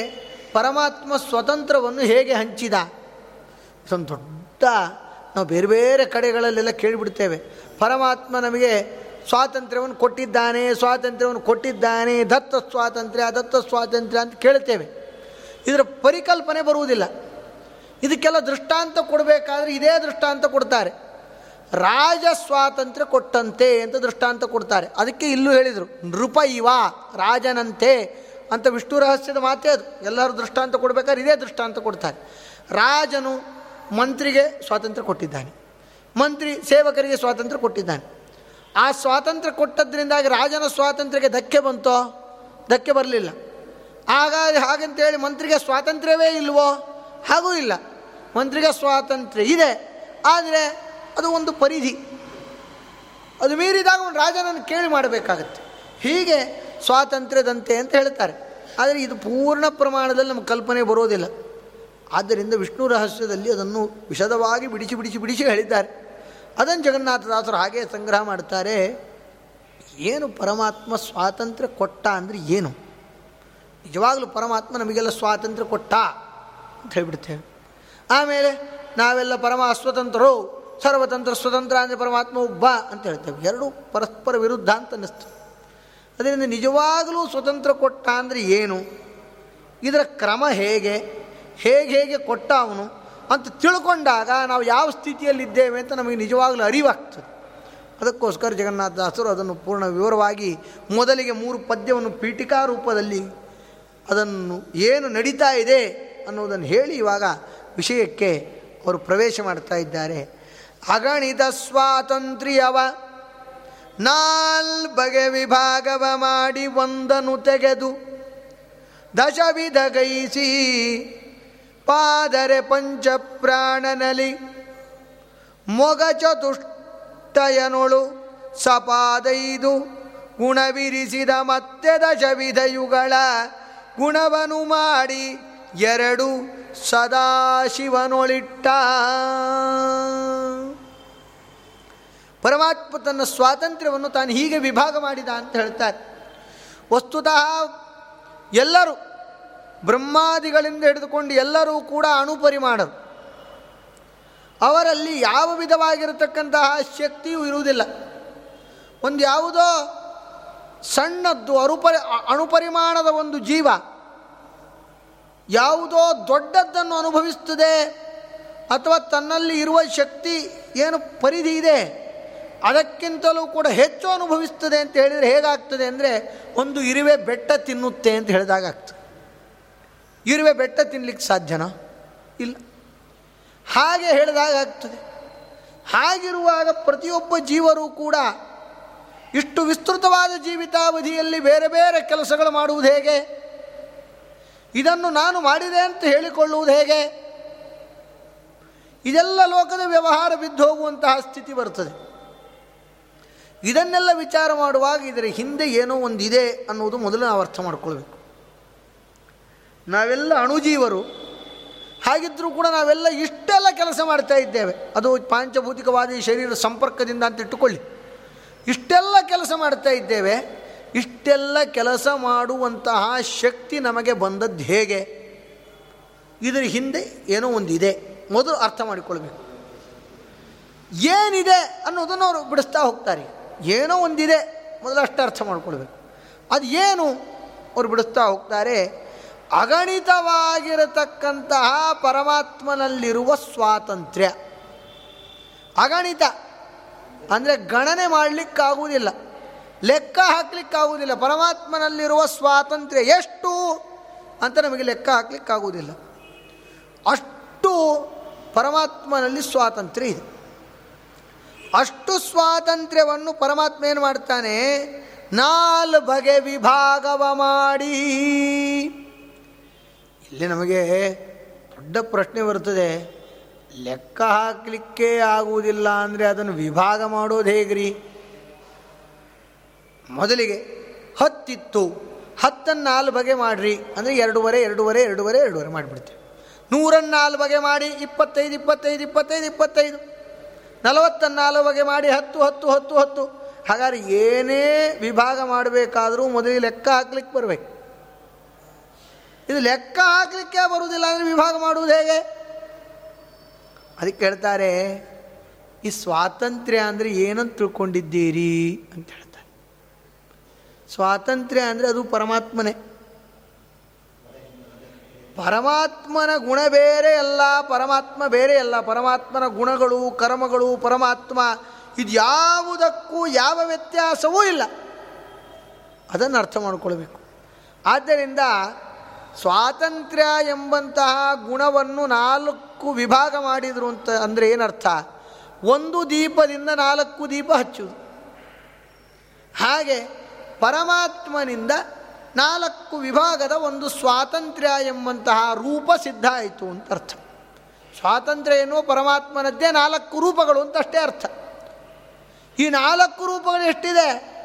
ಪರಮಾತ್ಮ ಸ್ವತಂತ್ರವನ್ನು ಹೇಗೆ ಹಂಚಿದ? ಇದೊಂದು ದೊಡ್ಡ, ನಾವು ಬೇರೆ ಬೇರೆ ಕಡೆಗಳಲ್ಲೆಲ್ಲ ಕೇಳಿಬಿಡ್ತೇವೆ. ಪರಮಾತ್ಮ ನಮಗೆ ಸ್ವಾತಂತ್ರ್ಯವನ್ನು ಕೊಟ್ಟಿದ್ದಾನೆ ಸ್ವಾತಂತ್ರ್ಯವನ್ನು ಕೊಟ್ಟಿದ್ದಾನೆ, ದತ್ತ ಸ್ವಾತಂತ್ರ್ಯ ದತ್ತ ಸ್ವಾತಂತ್ರ್ಯ ಅಂತ ಕೇಳ್ತೇವೆ. ಇದರ ಪರಿಕಲ್ಪನೆ ಬರುವುದಿಲ್ಲ. ಇದಕ್ಕೆಲ್ಲ ದೃಷ್ಟಾಂತ ಕೊಡಬೇಕಾದ್ರೆ ಇದೇ ದೃಷ್ಟಾಂತ ಕೊಡ್ತಾರೆ. ರಾಜ ಸ್ವಾತಂತ್ರ್ಯ ಕೊಟ್ಟಂತೆ ಅಂತ ದೃಷ್ಟಾಂತ ಕೊಡ್ತಾರೆ. ಅದಕ್ಕೆ ಇಲ್ಲೂ ಹೇಳಿದರು ನೃಪ ಇವ ರಾಜನಂತೆ ಅಂತ ವಿಷ್ಣು ರಹಸ್ಯದ ಮಾತೇ ಅದು. ಎಲ್ಲರೂ ದೃಷ್ಟಾಂತ ಕೊಡಬೇಕಾದ್ರೆ ಇದೇ ದೃಷ್ಟಾಂತ ಕೊಡ್ತಾರೆ. ರಾಜನು ಮಂತ್ರಿಗೆ ಸ್ವಾತಂತ್ರ್ಯ ಕೊಟ್ಟಿದ್ದಾನೆ. ಮಂತ್ರಿ ಸೇವಕರಿಗೆ ಸ್ವಾತಂತ್ರ್ಯ ಕೊಟ್ಟಿದ್ದಾನೆ. ಆ ಸ್ವಾತಂತ್ರ್ಯ ಕೊಟ್ಟದ್ರಿಂದಾಗಿ ರಾಜನ ಸ್ವಾತಂತ್ರ್ಯಕ್ಕೆ ಧಕ್ಕೆ ಬಂತೋ? ಧಕ್ಕೆ ಬರಲಿಲ್ಲ. ಹಾಗಾಗಿ ಹಾಗಂತೇಳಿ ಮಂತ್ರಿಗೆ ಸ್ವಾತಂತ್ರ್ಯವೇ ಇಲ್ವೋ? ಹಾಗೂ ಇಲ್ಲ. ಮಂತ್ರಿಗೆ ಸ್ವಾತಂತ್ರ್ಯ ಇದೆ. ಆದರೆ ಅದು ಒಂದು ಪರಿಧಿ. ಅದು ಮೀರಿದಾಗ ಒಂದು ರಾಜನನ್ನು ಕೇಳಿ ಮಾಡಬೇಕಾಗತ್ತೆ. ಹೀಗೆ ಸ್ವಾತಂತ್ರ್ಯದಂತೆ ಅಂತ ಹೇಳ್ತಾರೆ. ಆದರೆ ಇದು ಪೂರ್ಣ ಪ್ರಮಾಣದಲ್ಲಿ ನಮ್ಮ ಕಲ್ಪನೆ ಬರೋದಿಲ್ಲ. ಆದ್ದರಿಂದ ವಿಷ್ಣು ರಹಸ್ಯದಲ್ಲಿ ಅದನ್ನು ವಿಷದವಾಗಿ ಬಿಡಿಸಿ ಬಿಡಿಸಿ ಬಿಡಿಸಿ ಹೇಳಿದ್ದಾರೆ. ಅದನ್ನು ಜಗನ್ನಾಥದಾಸರು ಹಾಗೆ ಸಂಗ್ರಹ ಮಾಡ್ತಾರೆ. ಏನು ಪರಮಾತ್ಮ ಸ್ವಾತಂತ್ರ್ಯ ಕೊಟ್ಟ ಅಂದರೆ ಏನು? ನಿಜವಾಗಲೂ ಪರಮಾತ್ಮ ನಮಗೆಲ್ಲ ಸ್ವಾತಂತ್ರ್ಯ ಕೊಟ್ಟ ಅಂತ ಹೇಳಿಬಿಡ್ತೇವೆ ಆಮೇಲೆ ನಾವೆಲ್ಲ ಪರಮ ಅಸ್ವತಂತ್ರರು, ಸರ್ವತಂತ್ರ ಸ್ವತಂತ್ರ ಅಂದರೆ ಪರಮಾತ್ಮ ಒಬ್ಬ ಅಂತ ಹೇಳ್ತೇವೆ. ಎರಡೂ ಪರಸ್ಪರ ವಿರುದ್ಧ ಅಂತ ಅನ್ನಿಸ್ತು ಅದರಿಂದ ನಿಜವಾಗಲೂ ಸ್ವತಂತ್ರ ಕೊಟ್ಟ ಅಂದರೆ ಏನು? ಇದರ ಕ್ರಮ ಹೇಗೆ? ಹೇಗೆ ಹೇಗೆ ಕೊಟ್ಟ ಅವನು? ಅಂತ ತಿಳ್ಕೊಂಡಾಗ ನಾವು ಯಾವ ಸ್ಥಿತಿಯಲ್ಲಿದ್ದೇವೆ ಅಂತ ನಮಗೆ ನಿಜವಾಗಲೂ ಅರಿವಾಗ್ತದೆ. ಅದಕ್ಕೋಸ್ಕರ ಜಗನ್ನಾಥದಾಸರು ಅದನ್ನು ಪೂರ್ಣ ವಿವರವಾಗಿ ಮೊದಲಿಗೆ ಮೂರು ಪದ್ಯವನ್ನು ಪೀಠಿಕಾ ರೂಪದಲ್ಲಿ ಅದನ್ನು ಏನು ನಡೀತಾ ಇದೆ ಅನ್ನೋದನ್ನು ಹೇಳಿ ಇವಾಗ ವಿಷಯಕ್ಕೆ ಅವರು ಪ್ರವೇಶ ಮಾಡ್ತಾ ಇದ್ದಾರೆ. ಅಗಣಿತ ಸ್ವಾತಂತ್ರ್ಯವ ನಾಲ್ ಬಗೆ ವಿಭಾಗವ ಮಾಡಿ ಒಂದನು ತೆಗೆದು ದಶವಿಧ ಗೈಸಿ ಪಾದರೆ ಪಂಚಪ್ರಾಣನಲಿ ಮೊಗ ಚತುಷ್ಟಯನೊಳು ಸಪಾದೈದು ಗುಣವಿರಿಸಿದ ಮತ್ತೆ ದಶವಿಧಯುಗಳ ಗುಣವನು ಮಾಡಿ ಎರಡು ಸದಾಶಿವನೊಳಿಟ್ಟ. ಪರಮಾತ್ಮ ತನ್ನ ಸ್ವಾತಂತ್ರ್ಯವನ್ನು ತಾನು ಹೀಗೆ ವಿಭಾಗ ಮಾಡಿದ ಅಂತ ಹೇಳ್ತಾರೆ. ವಸ್ತುತಃ ಎಲ್ಲರೂ ಬ್ರಹ್ಮಾದಿಗಳಿಂದ ಹಿಡಿದುಕೊಂಡು ಎಲ್ಲರೂ ಕೂಡ ಅಣುಪರಿಮಾಣರು. ಅವರಲ್ಲಿ ಯಾವ ವಿಧವಾಗಿರತಕ್ಕಂತಹ ಶಕ್ತಿಯೂ ಇರುವುದಿಲ್ಲ. ಒಂದು ಯಾವುದೋ ಸಣ್ಣದ್ದು ಅರುಪರಿ ಅಣುಪರಿಮಾಣದ ಒಂದು ಜೀವ ಯಾವುದೋ ದೊಡ್ಡದ್ದನ್ನು ಅನುಭವಿಸ್ತದೆ ಅಥವಾ ತನ್ನಲ್ಲಿ ಇರುವ ಶಕ್ತಿ ಏನು ಪರಿಧಿ ಇದೆ? ಅದಕ್ಕಿಂತಲೂ ಕೂಡ ಹೆಚ್ಚು ಅನುಭವಿಸ್ತದೆ ಅಂತ ಹೇಳಿದರೆ ಹೇಗಾಗ್ತದೆ ಅಂದರೆ ಒಂದು ಇರುವೆ ಬೆಟ್ಟ ತಿನ್ನುತ್ತೆ ಅಂತ ಹೇಳಿದಾಗ ಆಗ್ತದೆ ಇರುವೆ ಬೆಟ್ಟ ತಿನ್ನಲಿಕ್ಕೆ ಸಾಧ್ಯನಾ? ಇಲ್ಲ. ಹಾಗೆ ಹೇಳಿದಾಗ ಆಗ್ತದೆ ಹಾಗಿರುವಾಗ ಪ್ರತಿಯೊಬ್ಬ ಜೀವರು ಕೂಡ ಇಷ್ಟು ವಿಸ್ತೃತವಾದ ಜೀವಿತಾವಧಿಯಲ್ಲಿ ಬೇರೆ ಬೇರೆ ಕೆಲಸಗಳು ಮಾಡುವುದು ಹೇಗೆ? ಇದನ್ನು ನಾನು ಮಾಡಿದೆ ಅಂತ ಹೇಳಿಕೊಳ್ಳುವುದು ಹೇಗೆ? ಇದೆಲ್ಲ ಲೋಕದ ವ್ಯವಹಾರ ಬಿದ್ದು ಹೋಗುವಂತಹ ಸ್ಥಿತಿ ಬರ್ತದೆ. ಇದನ್ನೆಲ್ಲ ವಿಚಾರ ಮಾಡುವಾಗ ಇದರ ಹಿಂದೆ ಏನೋ ಒಂದಿದೆ ಅನ್ನೋದು ಮೊದಲು ನಾವು ಅರ್ಥ ಮಾಡ್ಕೊಳ್ಬೇಕು. ನಾವೆಲ್ಲ ಅಣುಜೀವರು ಹಾಗಿದ್ದರೂ ಕೂಡ ನಾವೆಲ್ಲ ಇಷ್ಟೆಲ್ಲ ಕೆಲಸ ಮಾಡ್ತಾ ಇದ್ದೇವೆ. ಅದು ಪಾಂಚಭೌತಿಕವಾದ ಶರೀರ ಸಂಪರ್ಕದಿಂದ ಅಂತ ಇಟ್ಟುಕೊಳ್ಳಿ. ಇಷ್ಟೆಲ್ಲ ಕೆಲಸ ಮಾಡ್ತಾ ಇದ್ದೇವೆ. ಇಷ್ಟೆಲ್ಲ ಕೆಲಸ ಮಾಡುವಂತಹ ಶಕ್ತಿ ನಮಗೆ ಬಂದದ್ದು ಹೇಗೆ? ಇದರ ಹಿಂದೆ ಏನೋ ಒಂದಿದೆ. ಮೊದಲು ಅರ್ಥ ಮಾಡಿಕೊಳ್ಬೇಕು. ಏನಿದೆ ಅನ್ನೋದನ್ನು ಅವರು ಬಿಡಿಸ್ತಾ ಹೋಗ್ತಾರೆ. ಏನೋ ಒಂದಿದೆ, ಮೊದಲು ಅಷ್ಟು ಅರ್ಥ ಮಾಡ್ಕೊಳ್ಬೇಕು. ಅದು ಏನು? ಅವರು ಬಿಡಿಸ್ತಾ ಹೋಗ್ತಾರೆ, ಅಗಣಿತವಾಗಿರತಕ್ಕಂತಹ ಪರಮಾತ್ಮನಲ್ಲಿರುವ ಸ್ವಾತಂತ್ರ್ಯ. ಅಗಣಿತ ಅಂದರೆ ಗಣನೆ ಮಾಡಲಿಕ್ಕಾಗುವುದಿಲ್ಲ, ಲೆಕ್ಕ ಹಾಕಲಿಕ್ಕಾಗುವುದಿಲ್ಲ, ಪರಮಾತ್ಮನಲ್ಲಿರುವ ಸ್ವಾತಂತ್ರ್ಯ ಎಷ್ಟು ಅಂತ ನಮಗೆ ಲೆಕ್ಕ ಹಾಕಲಿಕ್ಕಾಗುವುದಿಲ್ಲ. ಅಷ್ಟು ಪರಮಾತ್ಮನಲ್ಲಿ ಸ್ವಾತಂತ್ರ್ಯ ಇದೆ. ಅಷ್ಟು ಸ್ವಾತಂತ್ರ್ಯವನ್ನು ಪರಮಾತ್ಮ ಏನು ಮಾಡ್ತಾನೆ? ನಾಲ್ ಬಗೆ ವಿಭಾಗವ ಮಾಡಿ. ಇಲ್ಲಿ ನಮಗೆ ದೊಡ್ಡ ಪ್ರಶ್ನೆ ಬರ್ತದೆ ಲೆಕ್ಕ ಹಾಕಲಿಕ್ಕೆ ಆಗುವುದಿಲ್ಲ ಅಂದರೆ ಅದನ್ನು ವಿಭಾಗ ಮಾಡೋದು ಹೇಗ್ರಿ? ಮೊದಲಿಗೆ ಹತ್ತಿತ್ತು. ಹತ್ತನ್ನು ನಾಲ್ಕು ಬಗೆ ಮಾಡಿರಿ. ಅಂದರೆ ಎರಡೂವರೆ ಎರಡೂವರೆ ಎರಡೂವರೆ ಎರಡೂವರೆ ಮಾಡಿಬಿಡ್ತೀವಿ. ನೂರನ್ನು ನಾಲ್ಕು ಬಗೆ ಮಾಡಿ, ಇಪ್ಪತ್ತೈದು ಇಪ್ಪತ್ತೈದು ಇಪ್ಪತ್ತೈದು ಇಪ್ಪತ್ತೈದು. ನಲವತ್ತನ್ನು ಬಗೆ ಮಾಡಿ ಹತ್ತು ಹತ್ತು ಹತ್ತು ಹತ್ತು. ಹಾಗಾದ್ರೆ ಏನೇ ವಿಭಾಗ ಮಾಡಬೇಕಾದರೂ ಮೊದಲಿಗೆ ಲೆಕ್ಕ ಹಾಕ್ಲಿಕ್ಕೆ ಬರಬೇಕು. ಇದು ಲೆಕ್ಕ ಹಾಕ್ಲಿಕ್ಕೆ ಬರುವುದಿಲ್ಲ ಅಂದರೆ ವಿಭಾಗ ಮಾಡುವುದು ಹೇಗೆ? ಅದಕ್ಕೆ ಹೇಳ್ತಾರೆ, ಈ ಸ್ವಾತಂತ್ರ್ಯ ಅಂದರೆ ಏನಂತ ತಿಳ್ಕೊಂಡಿದ್ದೀರಿ ಅಂತ ಹೇಳ್ತಾರೆ. ಸ್ವಾತಂತ್ರ್ಯ ಅಂದರೆ ಅದು ಪರಮಾತ್ಮನೇ. ಪರಮಾತ್ಮನ ಗುಣ ಬೇರೆ ಅಲ್ಲ, ಪರಮಾತ್ಮ ಬೇರೆ ಅಲ್ಲ. ಪರಮಾತ್ಮನ ಗುಣಗಳು, ಕರ್ಮಗಳು, ಪರಮಾತ್ಮ ಇದು ಯಾವುದಕ್ಕೂ ಯಾವ ವ್ಯತ್ಯಾಸವೂ ಇಲ್ಲ. ಅದನ್ನು ಅರ್ಥ ಮಾಡಿಕೊಳ್ಬೇಕು. ಆದ್ದರಿಂದ ಸ್ವಾತಂತ್ರ್ಯ ಎಂಬಂತಹ ಗುಣವನ್ನು ನಾಲ್ಕು ವಿಭಾಗ ಮಾಡಿದರು ಅಂತ ಅಂದರೆ ಏನರ್ಥ? ಒಂದು ದೀಪದಿಂದ ನಾಲ್ಕು ದೀಪ ಹಚ್ಚುವುದು. ಹಾಗೆ ಪರಮಾತ್ಮನಿಂದ ನಾಲ್ಕು ವಿಭಾಗದ ಒಂದು ಸ್ವಾತಂತ್ರ್ಯ ಎಂಬಂತಹ ರೂಪ ಸಿದ್ಧ ಆಯಿತು ಅಂತ ಅರ್ಥ. ಸ್ವಾತಂತ್ರ್ಯ ಎನ್ನುವ ಪರಮಾತ್ಮನದ್ದೇ ನಾಲ್ಕು ರೂಪಗಳು ಅಂತ ಅಷ್ಟೇ ಅರ್ಥ. ಈ ನಾಲ್ಕು ರೂಪಗಳು ಎಷ್ಟಿದೆ?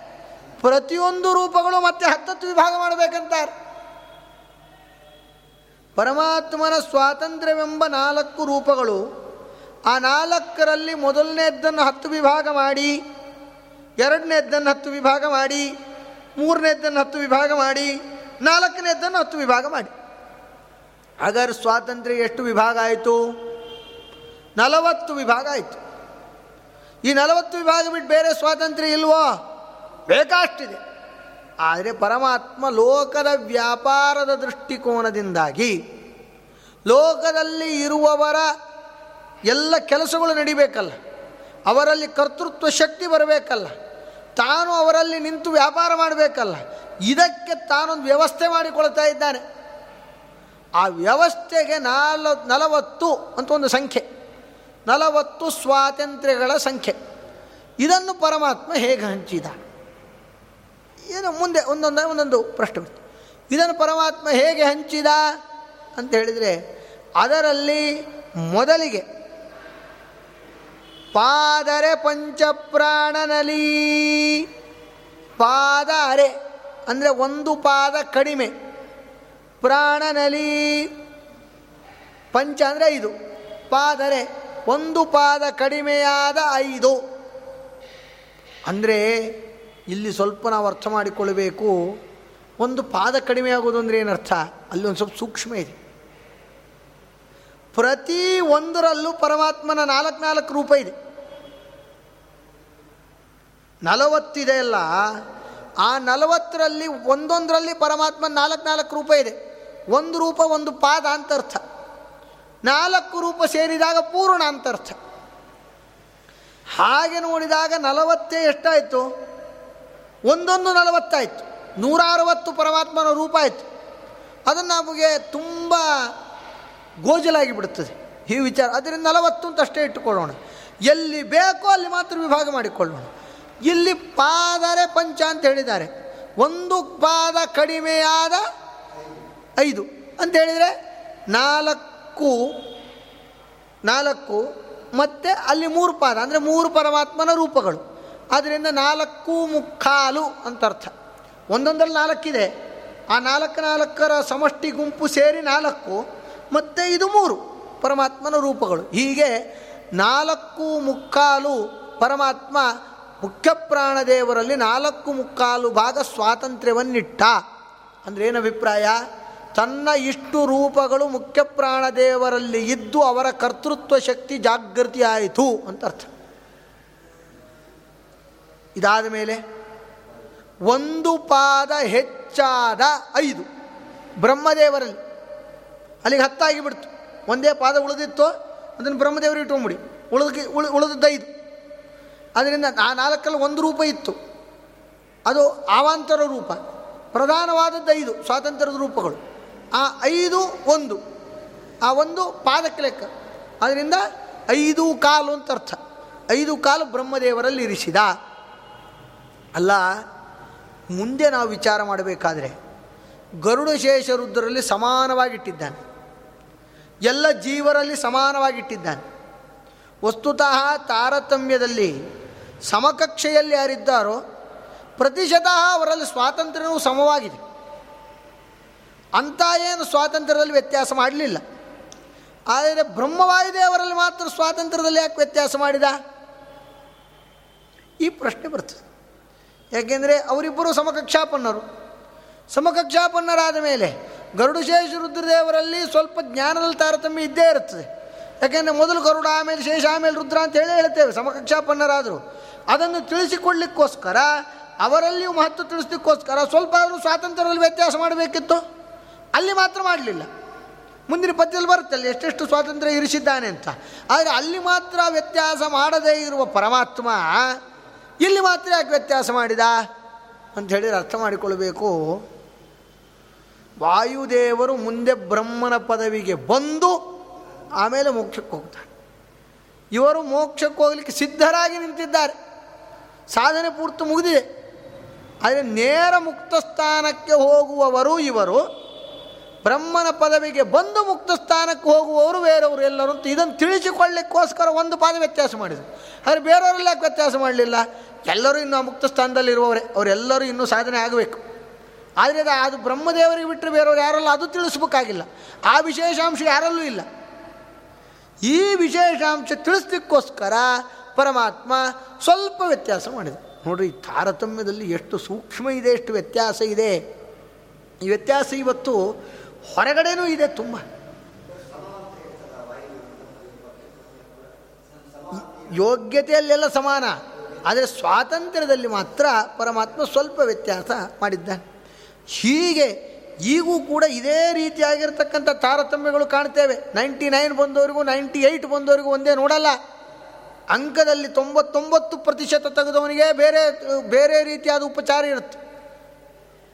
ಪ್ರತಿಯೊಂದು ರೂಪಗಳು ಮತ್ತೆ ಹತ್ತತ್ತು ವಿಭಾಗ ಮಾಡಬೇಕಂತಾರೆ. ಪರಮಾತ್ಮನ ಸ್ವಾತಂತ್ರ್ಯವೆಂಬ ನಾಲ್ಕು ರೂಪಗಳು ಆ ನಾಲ್ಕರಲ್ಲಿ ಮೊದಲನೇದ್ದನ್ನು ಹತ್ತು ವಿಭಾಗ ಮಾಡಿ ಎರಡನೇದ್ದನ್ನು ಹತ್ತು ವಿಭಾಗ ಮಾಡಿ ಮೂರನೇದ್ದನ್ನು ಹತ್ತು ವಿಭಾಗ ಮಾಡಿ ನಾಲ್ಕನೇದ್ದನ್ನು ಹತ್ತು ವಿಭಾಗ ಮಾಡಿ. ಅಗರ್ ಸ್ವಾತಂತ್ರ್ಯ ಎಷ್ಟು ವಿಭಾಗ ಆಯಿತು? ನಲವತ್ತು ವಿಭಾಗ ಆಯಿತು. ಈ ನಲವತ್ತು ವಿಭಾಗ ಬಿಟ್ಟು ಬೇರೆ ಸ್ವಾತಂತ್ರ್ಯ ಇಲ್ವೋ? ಬೇಕಾಷ್ಟಿದೆ. ಆದರೆ ಪರಮಾತ್ಮ ಲೋಕದ ವ್ಯಾಪಾರದ ದೃಷ್ಟಿಕೋನದಿಂದಾಗಿ, ಲೋಕದಲ್ಲಿ ಇರುವವರ ಎಲ್ಲ ಕೆಲಸಗಳು ನಡಿಬೇಕಲ್ಲ. ಅವರಲ್ಲಿ ಕರ್ತೃತ್ವ ಶಕ್ತಿ ಬರಬೇಕಲ್ಲ. ತಾನು ಅವರಲ್ಲಿ ನಿಂತು ವ್ಯಾಪಾರ ಮಾಡಬೇಕಲ್ಲ, ಇದಕ್ಕೆ ತಾನೊಂದು ವ್ಯವಸ್ಥೆ ಮಾಡಿಕೊಳ್ತಾ ಇದ್ದಾನೆ ಆ ವ್ಯವಸ್ಥೆಗೆ ನಾಲ್, ನಲವತ್ತು ಅಂತ ಒಂದು ಸಂಖ್ಯೆ, ನಲವತ್ತು ಸ್ವಾತಂತ್ರ್ಯಗಳ ಸಂಖ್ಯೆ. ಇದನ್ನು ಪರಮಾತ್ಮ ಹೇಗೆ ಹಂಚಿದ? ಏನು ಮುಂದೆ ಒಂದೊಂದೇ ಒಂದೊಂದು ಪ್ರಶ್ನೆ ಇದನ್ನು ಪರಮಾತ್ಮ ಹೇಗೆ ಹಂಚಿದ ಅಂತ ಹೇಳಿದರೆ, ಅದರಲ್ಲಿ ಮೊದಲಿಗೆ ಪಾದರೆ ಪಂಚಪ್ರಾಣನಲಿ. ಪಾದ ಅರೆ ಅಂದರೆ ಒಂದು ಪಾದ ಕಡಿಮೆ. ಪ್ರಾಣನಲಿ. ಪಂಚ ಅಂದರೆ ಐದು. ಪಾದರೆ ಒಂದು ಪಾದ ಕಡಿಮೆಯಾದ ಐದು. ಅಂದರೆ ಇಲ್ಲಿ ಸ್ವಲ್ಪ ನಾವು ಅರ್ಥ ಮಾಡಿಕೊಳ್ಳಬೇಕು ಒಂದು ಪಾದ ಕಡಿಮೆ ಆಗೋದು ಅಂದರೆ ಏನರ್ಥ? ಅಲ್ಲಿ ಒಂದು ಸ್ವಲ್ಪ ಸೂಕ್ಷ್ಮ ಇದೆ. ಪ್ರತಿ ಒಂದರಲ್ಲೂ ಪರಮಾತ್ಮನ ನಾಲ್ಕು ನಾಲ್ಕು ರೂಪ ಇದೆ. ನಲವತ್ತಿದೆ ಅಲ್ಲ, ಆ ನಲವತ್ತರಲ್ಲಿ ಒಂದೊಂದರಲ್ಲಿ ಪರಮಾತ್ಮ ನಾಲ್ಕು ನಾಲ್ಕು ರೂಪ ಇದೆ. ಒಂದು ರೂಪ, ಒಂದು ಪಾದ ಅಂತ ಅರ್ಥ. ನಾಲ್ಕು ರೂಪ ಸೇರಿದಾಗ ಪೂರ್ಣ ಅಂತ ಅರ್ಥ. ಹಾಗೆ ನೋಡಿದಾಗ ನಲವತ್ತೇ ಎಷ್ಟಾಯಿತು? ಒಂದೊಂದು ನಲವತ್ತಾಯಿತು. ನೂರ ಅರವತ್ತು ಪರಮಾತ್ಮನ ರೂಪ ಆಯಿತು. ಅದನ್ನು ನಮಗೆ ತುಂಬ ಗೋಜಲಾಗಿ ಬಿಡುತ್ತದೆ ಈ ವಿಚಾರ. ಅದರಿಂದ ನಲವತ್ತು ಅಂತ ಅಷ್ಟೇ ಇಟ್ಟುಕೊಳ್ಳೋಣ. ಎಲ್ಲಿ ಬೇಕೋ ಅಲ್ಲಿ ಮಾತ್ರ ವಿಭಾಗ ಮಾಡಿಕೊಳ್ಳೋಣ. ಇಲ್ಲಿ ಪಾದರೆ ಪಂಚ ಅಂತ ಹೇಳಿದ್ದಾರೆ. ಒಂದು ಪಾದ ಕಡಿಮೆಯಾದ ಐದು. ಅಂತ ಹೇಳಿದರೆ ನಾಲ್ಕು ನಾಲ್ಕು ಮತ್ತು ಅಲ್ಲಿ ಮೂರು ಪಾದ. ಅಂದರೆ ಮೂರು ಪರಮಾತ್ಮನ ರೂಪಗಳು. ಆದ್ದರಿಂದ ನಾಲ್ಕು ಮುಕ್ಕಾಲು ಅಂತ ಅರ್ಥ. ಒಂದೊಂದರಲ್ಲಿ ನಾಲ್ಕಿದೆ. ಆ ನಾಲ್ಕು ನಾಲ್ಕರ ಸಮಷ್ಟಿ ಗುಂಪು ಸೇರಿ ನಾಲ್ಕು. ಮತ್ತು ಇದು ಮೂರು ಪರಮಾತ್ಮನ ರೂಪಗಳು. ಹೀಗೆ ನಾಲ್ಕು ಮುಕ್ಕಾಲು ಪರಮಾತ್ಮ ಮುಖ್ಯ ಪ್ರಾಣದೇವರಲ್ಲಿ ನಾಲ್ಕು ಮುಕ್ಕಾಲು ಭಾಗ ಸ್ವಾತಂತ್ರ್ಯವನ್ನಿಟ್ಟ. ಅಂದರೆ ಏನು ಅಭಿಪ್ರಾಯ? ತನ್ನ ಇಷ್ಟು ರೂಪಗಳು ಮುಖ್ಯ ಪ್ರಾಣದೇವರಲ್ಲಿ ಇದ್ದು ಅವರ ಕರ್ತೃತ್ವ ಶಕ್ತಿ ಜಾಗೃತಿ ಆಯಿತು ಅಂತ ಅರ್ಥ. ಇದಾದ ಮೇಲೆ ಒಂದು ಪಾದ ಹೆಚ್ಚಾದ ಐದು. ಬ್ರಹ್ಮದೇವರಲ್ಲಿ ಅಲ್ಲಿಗೆ ಹತ್ತಾಗಿ ಬಿಡ್ತು ಒಂದೇ ಪಾದ ಉಳಿದಿತ್ತು ಅದನ್ನು ಬ್ರಹ್ಮದೇವರು ಇಟ್ಕೊಂಬಿಡಿ. ಉಳಿದಕ್ಕೆ ಉಳಿ ಉಳಿದದ್ದೈದು ಅದರಿಂದ ಆ ನಾಲ್ಕಲ್ಲಿ ಒಂದು ರೂಪ ಇತ್ತು. ಅದು ಆವಾಂತರ ರೂಪ. ಪ್ರಧಾನವಾದದ್ದು ಐದು ಸ್ವಾತಂತ್ರ್ಯದ ರೂಪಗಳು. ಆ ಐದು ಒಂದು. ಆ ಒಂದು ಪಾದಕ್ಕೆ ಲೆಕ್ಕ. ಅದರಿಂದ ಐದು ಕಾಲು ಅಂತ ಅರ್ಥ. ಐದು ಕಾಲು ಬ್ರಹ್ಮದೇವರಲ್ಲಿ ಇರಿಸಿದ. ಅಲ್ಲ, ಮುಂದೆ ನಾವು ವಿಚಾರ ಮಾಡಬೇಕಾದ್ರೆ ಗರುಡ ಶೇಷ ರುದ್ರರಲ್ಲಿ ಸಮಾನವಾಗಿಟ್ಟಿದ್ದಾನೆ. ಎಲ್ಲ ಜೀವರಲ್ಲಿ ಸಮಾನವಾಗಿಟ್ಟಿದ್ದಾನೆ. ವಸ್ತುತಃ ತಾರತಮ್ಯದಲ್ಲಿ ಸಮಕಕ್ಷೆಯಲ್ಲಿ ಯಾರಿದ್ದಾರೋ ಪ್ರತಿಶತಃ ಅವರಲ್ಲಿ ಸ್ವಾತಂತ್ರ್ಯವೂ ಸಮವಾಗಿದೆ. ಅಂಥ ಏನು ಸ್ವಾತಂತ್ರ್ಯದಲ್ಲಿ ವ್ಯತ್ಯಾಸ ಮಾಡಲಿಲ್ಲ ಆದರೆ ಬ್ರಹ್ಮವಾಯುದೇವರಲ್ಲಿ ಮಾತ್ರ ಸ್ವಾತಂತ್ರ್ಯದಲ್ಲಿ ಯಾಕೆ ವ್ಯತ್ಯಾಸ ಮಾಡಿದ? ಈ ಪ್ರಶ್ನೆ ಬರ್ತದೆ. ಯಾಕೆಂದರೆ ಅವರಿಬ್ಬರು ಸಮಕಕ್ಷಾಪನ್ನರು. ಸಮಕಕ್ಷಾಪನ್ನರಾದ ಮೇಲೆ ಗರುಡಶೇಷ ರುದ್ರದೇವರಲ್ಲಿ ಸ್ವಲ್ಪ ಜ್ಞಾನದಲ್ಲಿ ತಾರತಮ್ಯ ಇದ್ದೇ ಇರುತ್ತದೆ. ಯಾಕೆಂದರೆ ಮೊದಲು ಗರುಡ, ಆಮೇಲೆ ಶೇಷ, ಆಮೇಲೆ ರುದ್ರ ಅಂತ ಹೇಳಿ ಹೇಳ್ತೇವೆ, ಸಮಕಕ್ಷಾಪನ್ನರಾದರು. ಅದನ್ನು ತಿಳಿಸಿಕೊಳ್ಳಿಕ್ಕೋಸ್ಕರ, ಅವರಲ್ಲಿಯೂ ಮಹತ್ವ ತಿಳಿಸ್ಲಿಕ್ಕೋಸ್ಕರ ಸ್ವಲ್ಪ ಆದರೂ ಸ್ವಾತಂತ್ರ್ಯದಲ್ಲಿ ವ್ಯತ್ಯಾಸ ಮಾಡಬೇಕಿತ್ತು. ಅಲ್ಲಿ ಮಾತ್ರ ಮಾಡಲಿಲ್ಲ. ಮುಂದಿನ ಪದ್ಯದಲ್ಲಿ ಬರುತ್ತಲ್ಲ ಎಷ್ಟೆಷ್ಟು ಸ್ವಾತಂತ್ರ್ಯ ಇರಿಸಿದ್ದಾನೆ ಅಂತ. ಆದರೆ ಅಲ್ಲಿ ಮಾತ್ರ ವ್ಯತ್ಯಾಸ ಮಾಡದೇ ಇರುವ ಪರಮಾತ್ಮ ಇಲ್ಲಿ ಮಾತ್ರ ಯಾಕೆ ವ್ಯತ್ಯಾಸ ಮಾಡಿದ? ಅಂತ ಹೇಳಿದ್ರೆ ಅರ್ಥ ಮಾಡಿಕೊಳ್ಬೇಕು. ವಾಯುದೇವರು ಮುಂದೆ ಬ್ರಹ್ಮನ ಪದವಿಗೆ ಬಂದು ಆಮೇಲೆ ಮೋಕ್ಷಕ್ಕೆ ಹೋಗ್ತಾರೆ. ಇವರು ಮೋಕ್ಷಕ್ಕೆ ಹೋಗಲಿಕ್ಕೆ ಸಿದ್ಧರಾಗಿ ನಿಂತಿದ್ದಾರೆ. ಸಾಧನೆ ಪೂರ್ತಿ ಮುಗಿದಿದೆ. ಆದರೆ ನೇರ ಮುಕ್ತ ಸ್ಥಾನಕ್ಕೆ ಹೋಗುವವರು ಇವರು, ಬ್ರಹ್ಮನ ಪದವಿಗೆ ಬಂದು ಮುಕ್ತ ಸ್ಥಾನಕ್ಕೆ ಹೋಗುವವರು ಬೇರೆಯವರು ಎಲ್ಲರೂ ಅಂತ ಇದನ್ನು ತಿಳಿಸಿಕೊಳ್ಳಿಕ್ಕೋಸ್ಕರ ಒಂದು ಪಾದ ವ್ಯತ್ಯಾಸ ಮಾಡಿದರು. ಆದರೆ ಬೇರೆಯವರೆಲ್ಲ ವ್ಯತ್ಯಾಸ ಮಾಡಲಿಲ್ಲ? ಎಲ್ಲರೂ ಇನ್ನೂ ಮುಕ್ತ ಸ್ಥಾನದಲ್ಲಿರುವವರೇ. ಅವರೆಲ್ಲರೂ ಇನ್ನೂ ಸಾಧನೆ ಆಗಬೇಕು. ಆದರೆ ಅದು ಬ್ರಹ್ಮದೇವರಿಗೆ ಬಿಟ್ಟರೆ ಬೇರೆಯವರು ಯಾರಲ್ಲ ಅದು ತಿಳಿಸ್ಬೇಕಾಗಿಲ್ಲ. ಆ ವಿಶೇಷಾಂಶ ಯಾರಲ್ಲೂ ಇಲ್ಲ. ಈ ವಿಶೇಷಾಂಶ ತಿಳಿಸ್ಲಿಕ್ಕೋಸ್ಕರ ಪರಮಾತ್ಮ ಸ್ವಲ್ಪ ವ್ಯತ್ಯಾಸ ಮಾಡಿದೆ. ನೋಡ್ರಿ ತಾರತಮ್ಯದಲ್ಲಿ ಎಷ್ಟು ಸೂಕ್ಷ್ಮ ಇದೆ, ಎಷ್ಟು ವ್ಯತ್ಯಾಸ ಇದೆ. ಈ ವ್ಯತ್ಯಾಸ ಇವತ್ತು ಹೊರಗಡೆನೂ ಇದೆ ತುಂಬ. ಯೋಗ್ಯತೆಯಲ್ಲೆಲ್ಲ ಸಮಾನ, ಆದರೆ ಸ್ವಾತಂತ್ರ್ಯದಲ್ಲಿ ಮಾತ್ರ ಪರಮಾತ್ಮ ಸ್ವಲ್ಪ ವ್ಯತ್ಯಾಸ ಮಾಡಿದ್ದಾನೆ. ಹೀಗೆ ಈಗೂ ಕೂಡ ಇದೇ ರೀತಿಯಾಗಿರ್ತಕ್ಕಂಥ ತಾರತಮ್ಯಗಳು ಕಾಣ್ತೇವೆ. ನೈಂಟಿ ನೈನ್ ಬಂದವರಿಗೂ ನೈಂಟಿ ಏಯ್ಟ್ ಬಂದವರಿಗೂ ಒಂದೇ ನೋಡಲ್ಲ. ಅಂಕದಲ್ಲಿ ತೊಂಬತ್ತೊಂಬತ್ತು ಪ್ರತಿಶತ ತೆಗೆದವನಿಗೆ ಬೇರೆ ಬೇರೆ ರೀತಿಯಾದ ಉಪಚಾರ ಇರುತ್ತೆ.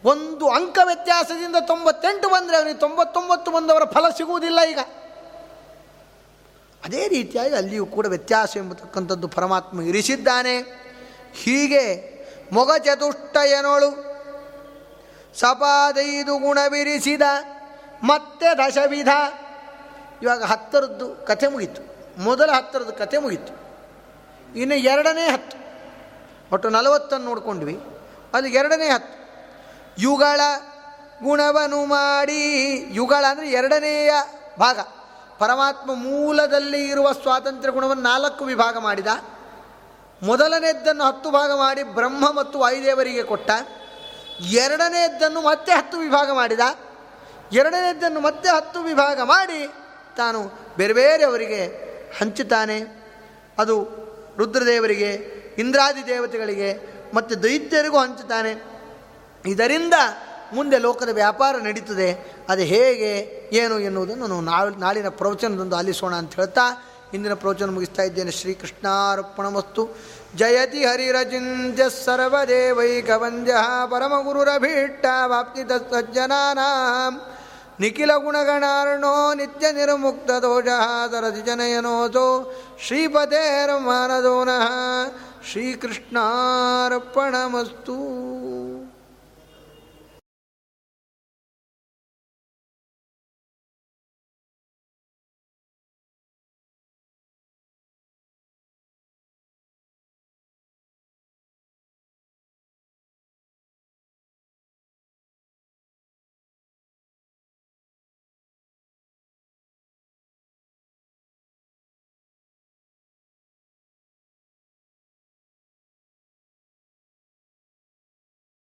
ಒಂದು ಅಂಕ ವ್ಯತ್ಯಾಸದಿಂದ ತೊಂಬತ್ತೆಂಟು ಬಂದರೆ ಅವನಿಗೆ ತೊಂಬತ್ತೊಂಬತ್ತು ಬಂದವರ ಫಲ ಸಿಗುವುದಿಲ್ಲ ಈಗ. ಅದೇ ರೀತಿಯಾಗಿ ಅಲ್ಲಿಯೂ ಕೂಡ ವ್ಯತ್ಯಾಸ ಎಂಬತಕ್ಕಂಥದ್ದು ಪರಮಾತ್ಮ ಇರಿಸಿದ್ದಾನೆ. ಹೀಗೆ ಮೊಗ ಚತುಷ್ಟಯನೋಳು ಸಪಾದೈದು ಗುಣವಿರಿಸಿದ ಮತ್ತೆ ದಶವಿಧ. ಇವಾಗ ಹತ್ತರದ್ದು ಕಥೆ ಮುಗೀತು. ಮೊದಲ ಹತ್ತರದ್ದು ಕಥೆ ಮುಗೀತು. ಇನ್ನು ಎರಡನೇ ಹತ್ತು. ಒಟ್ಟು ನಲವತ್ತನ್ನು ನೋಡ್ಕೊಂಡ್ವಿ. ಅಲ್ಲಿ ಎರಡನೇ ಹತ್ತು. ಯುಗಳ ಗುಣವನ್ನು ಮಾಡಿ, ಯುಗಳ ಅಂದರೆ ಎರಡನೆಯ ಭಾಗ. ಪರಮಾತ್ಮ ಮೂಲದಲ್ಲಿ ಇರುವ ಸ್ವಾತಂತ್ರ್ಯ ಗುಣವನ್ನು ನಾಲ್ಕು ವಿಭಾಗ ಮಾಡಿದ. ಮೊದಲನೇದ್ದನ್ನು ಹತ್ತು ಭಾಗ ಮಾಡಿ ಬ್ರಹ್ಮ ಮತ್ತು ವಾಯುದೇವರಿಗೆ ಕೊಟ್ಟ. ಎರಡನೆಯದ್ದನ್ನು ಮತ್ತೆ ಹತ್ತು ವಿಭಾಗ ಮಾಡಿದ. ಎರಡನೆಯದ್ದನ್ನು ಮತ್ತೆ ಹತ್ತು ವಿಭಾಗ ಮಾಡಿ ತಾನು ಬೇರೆ ಬೇರೆಯವರಿಗೆ ಹಂಚುತ್ತಾನೆ. ಅದು ರುದ್ರದೇವರಿಗೆ, ಇಂದ್ರಾದಿ ದೇವತೆಗಳಿಗೆ ಮತ್ತು ದೈತ್ಯರಿಗೂ ಹಂಚುತ್ತಾನೆ. ಇದರಿಂದ ಮುಂದೆ ಲೋಕದ ವ್ಯಾಪಾರ ನಡೀತದೆ. ಅದು ಹೇಗೆ, ಏನು ಎನ್ನುವುದನ್ನು ನಾವು ನಾಳಿನ ಪ್ರವಚನದೊಂದು ಆಲಿಸೋಣ ಅಂತ ಹೇಳ್ತಾ, ಇಂದಿನ ಪ್ರವಚನ ಮುಗಿಸ್ತಾ ಇದ್ದೇನೆ. ಶ್ರೀಕೃಷ್ಣಾರ್ಪಣಮಸ್ತು. ಜಯತಿ ಹರಿರಚಿಂತ್ಯ ಸರ್ವದೇವೈಕವಂದ್ಯ ಪರಮಗುರುರಭೀಷ್ಟ ವಾಪ್ತಿ ತಜ್ಜನಾನಾಂ ನಿಖಿಲ ಗುಣಗಣಾರ್ಣೋ ನಿತ್ಯ ನಿರ್ಮುಕ್ತ ದೋಷ ಸರದಿ ಜನಯನೋಸೋ ಶ್ರೀಪತೇರ್ಮಾನದೋನಃ ಶ್ರೀಕೃಷ್ಣಾರ್ಪಣಮಸ್ತು.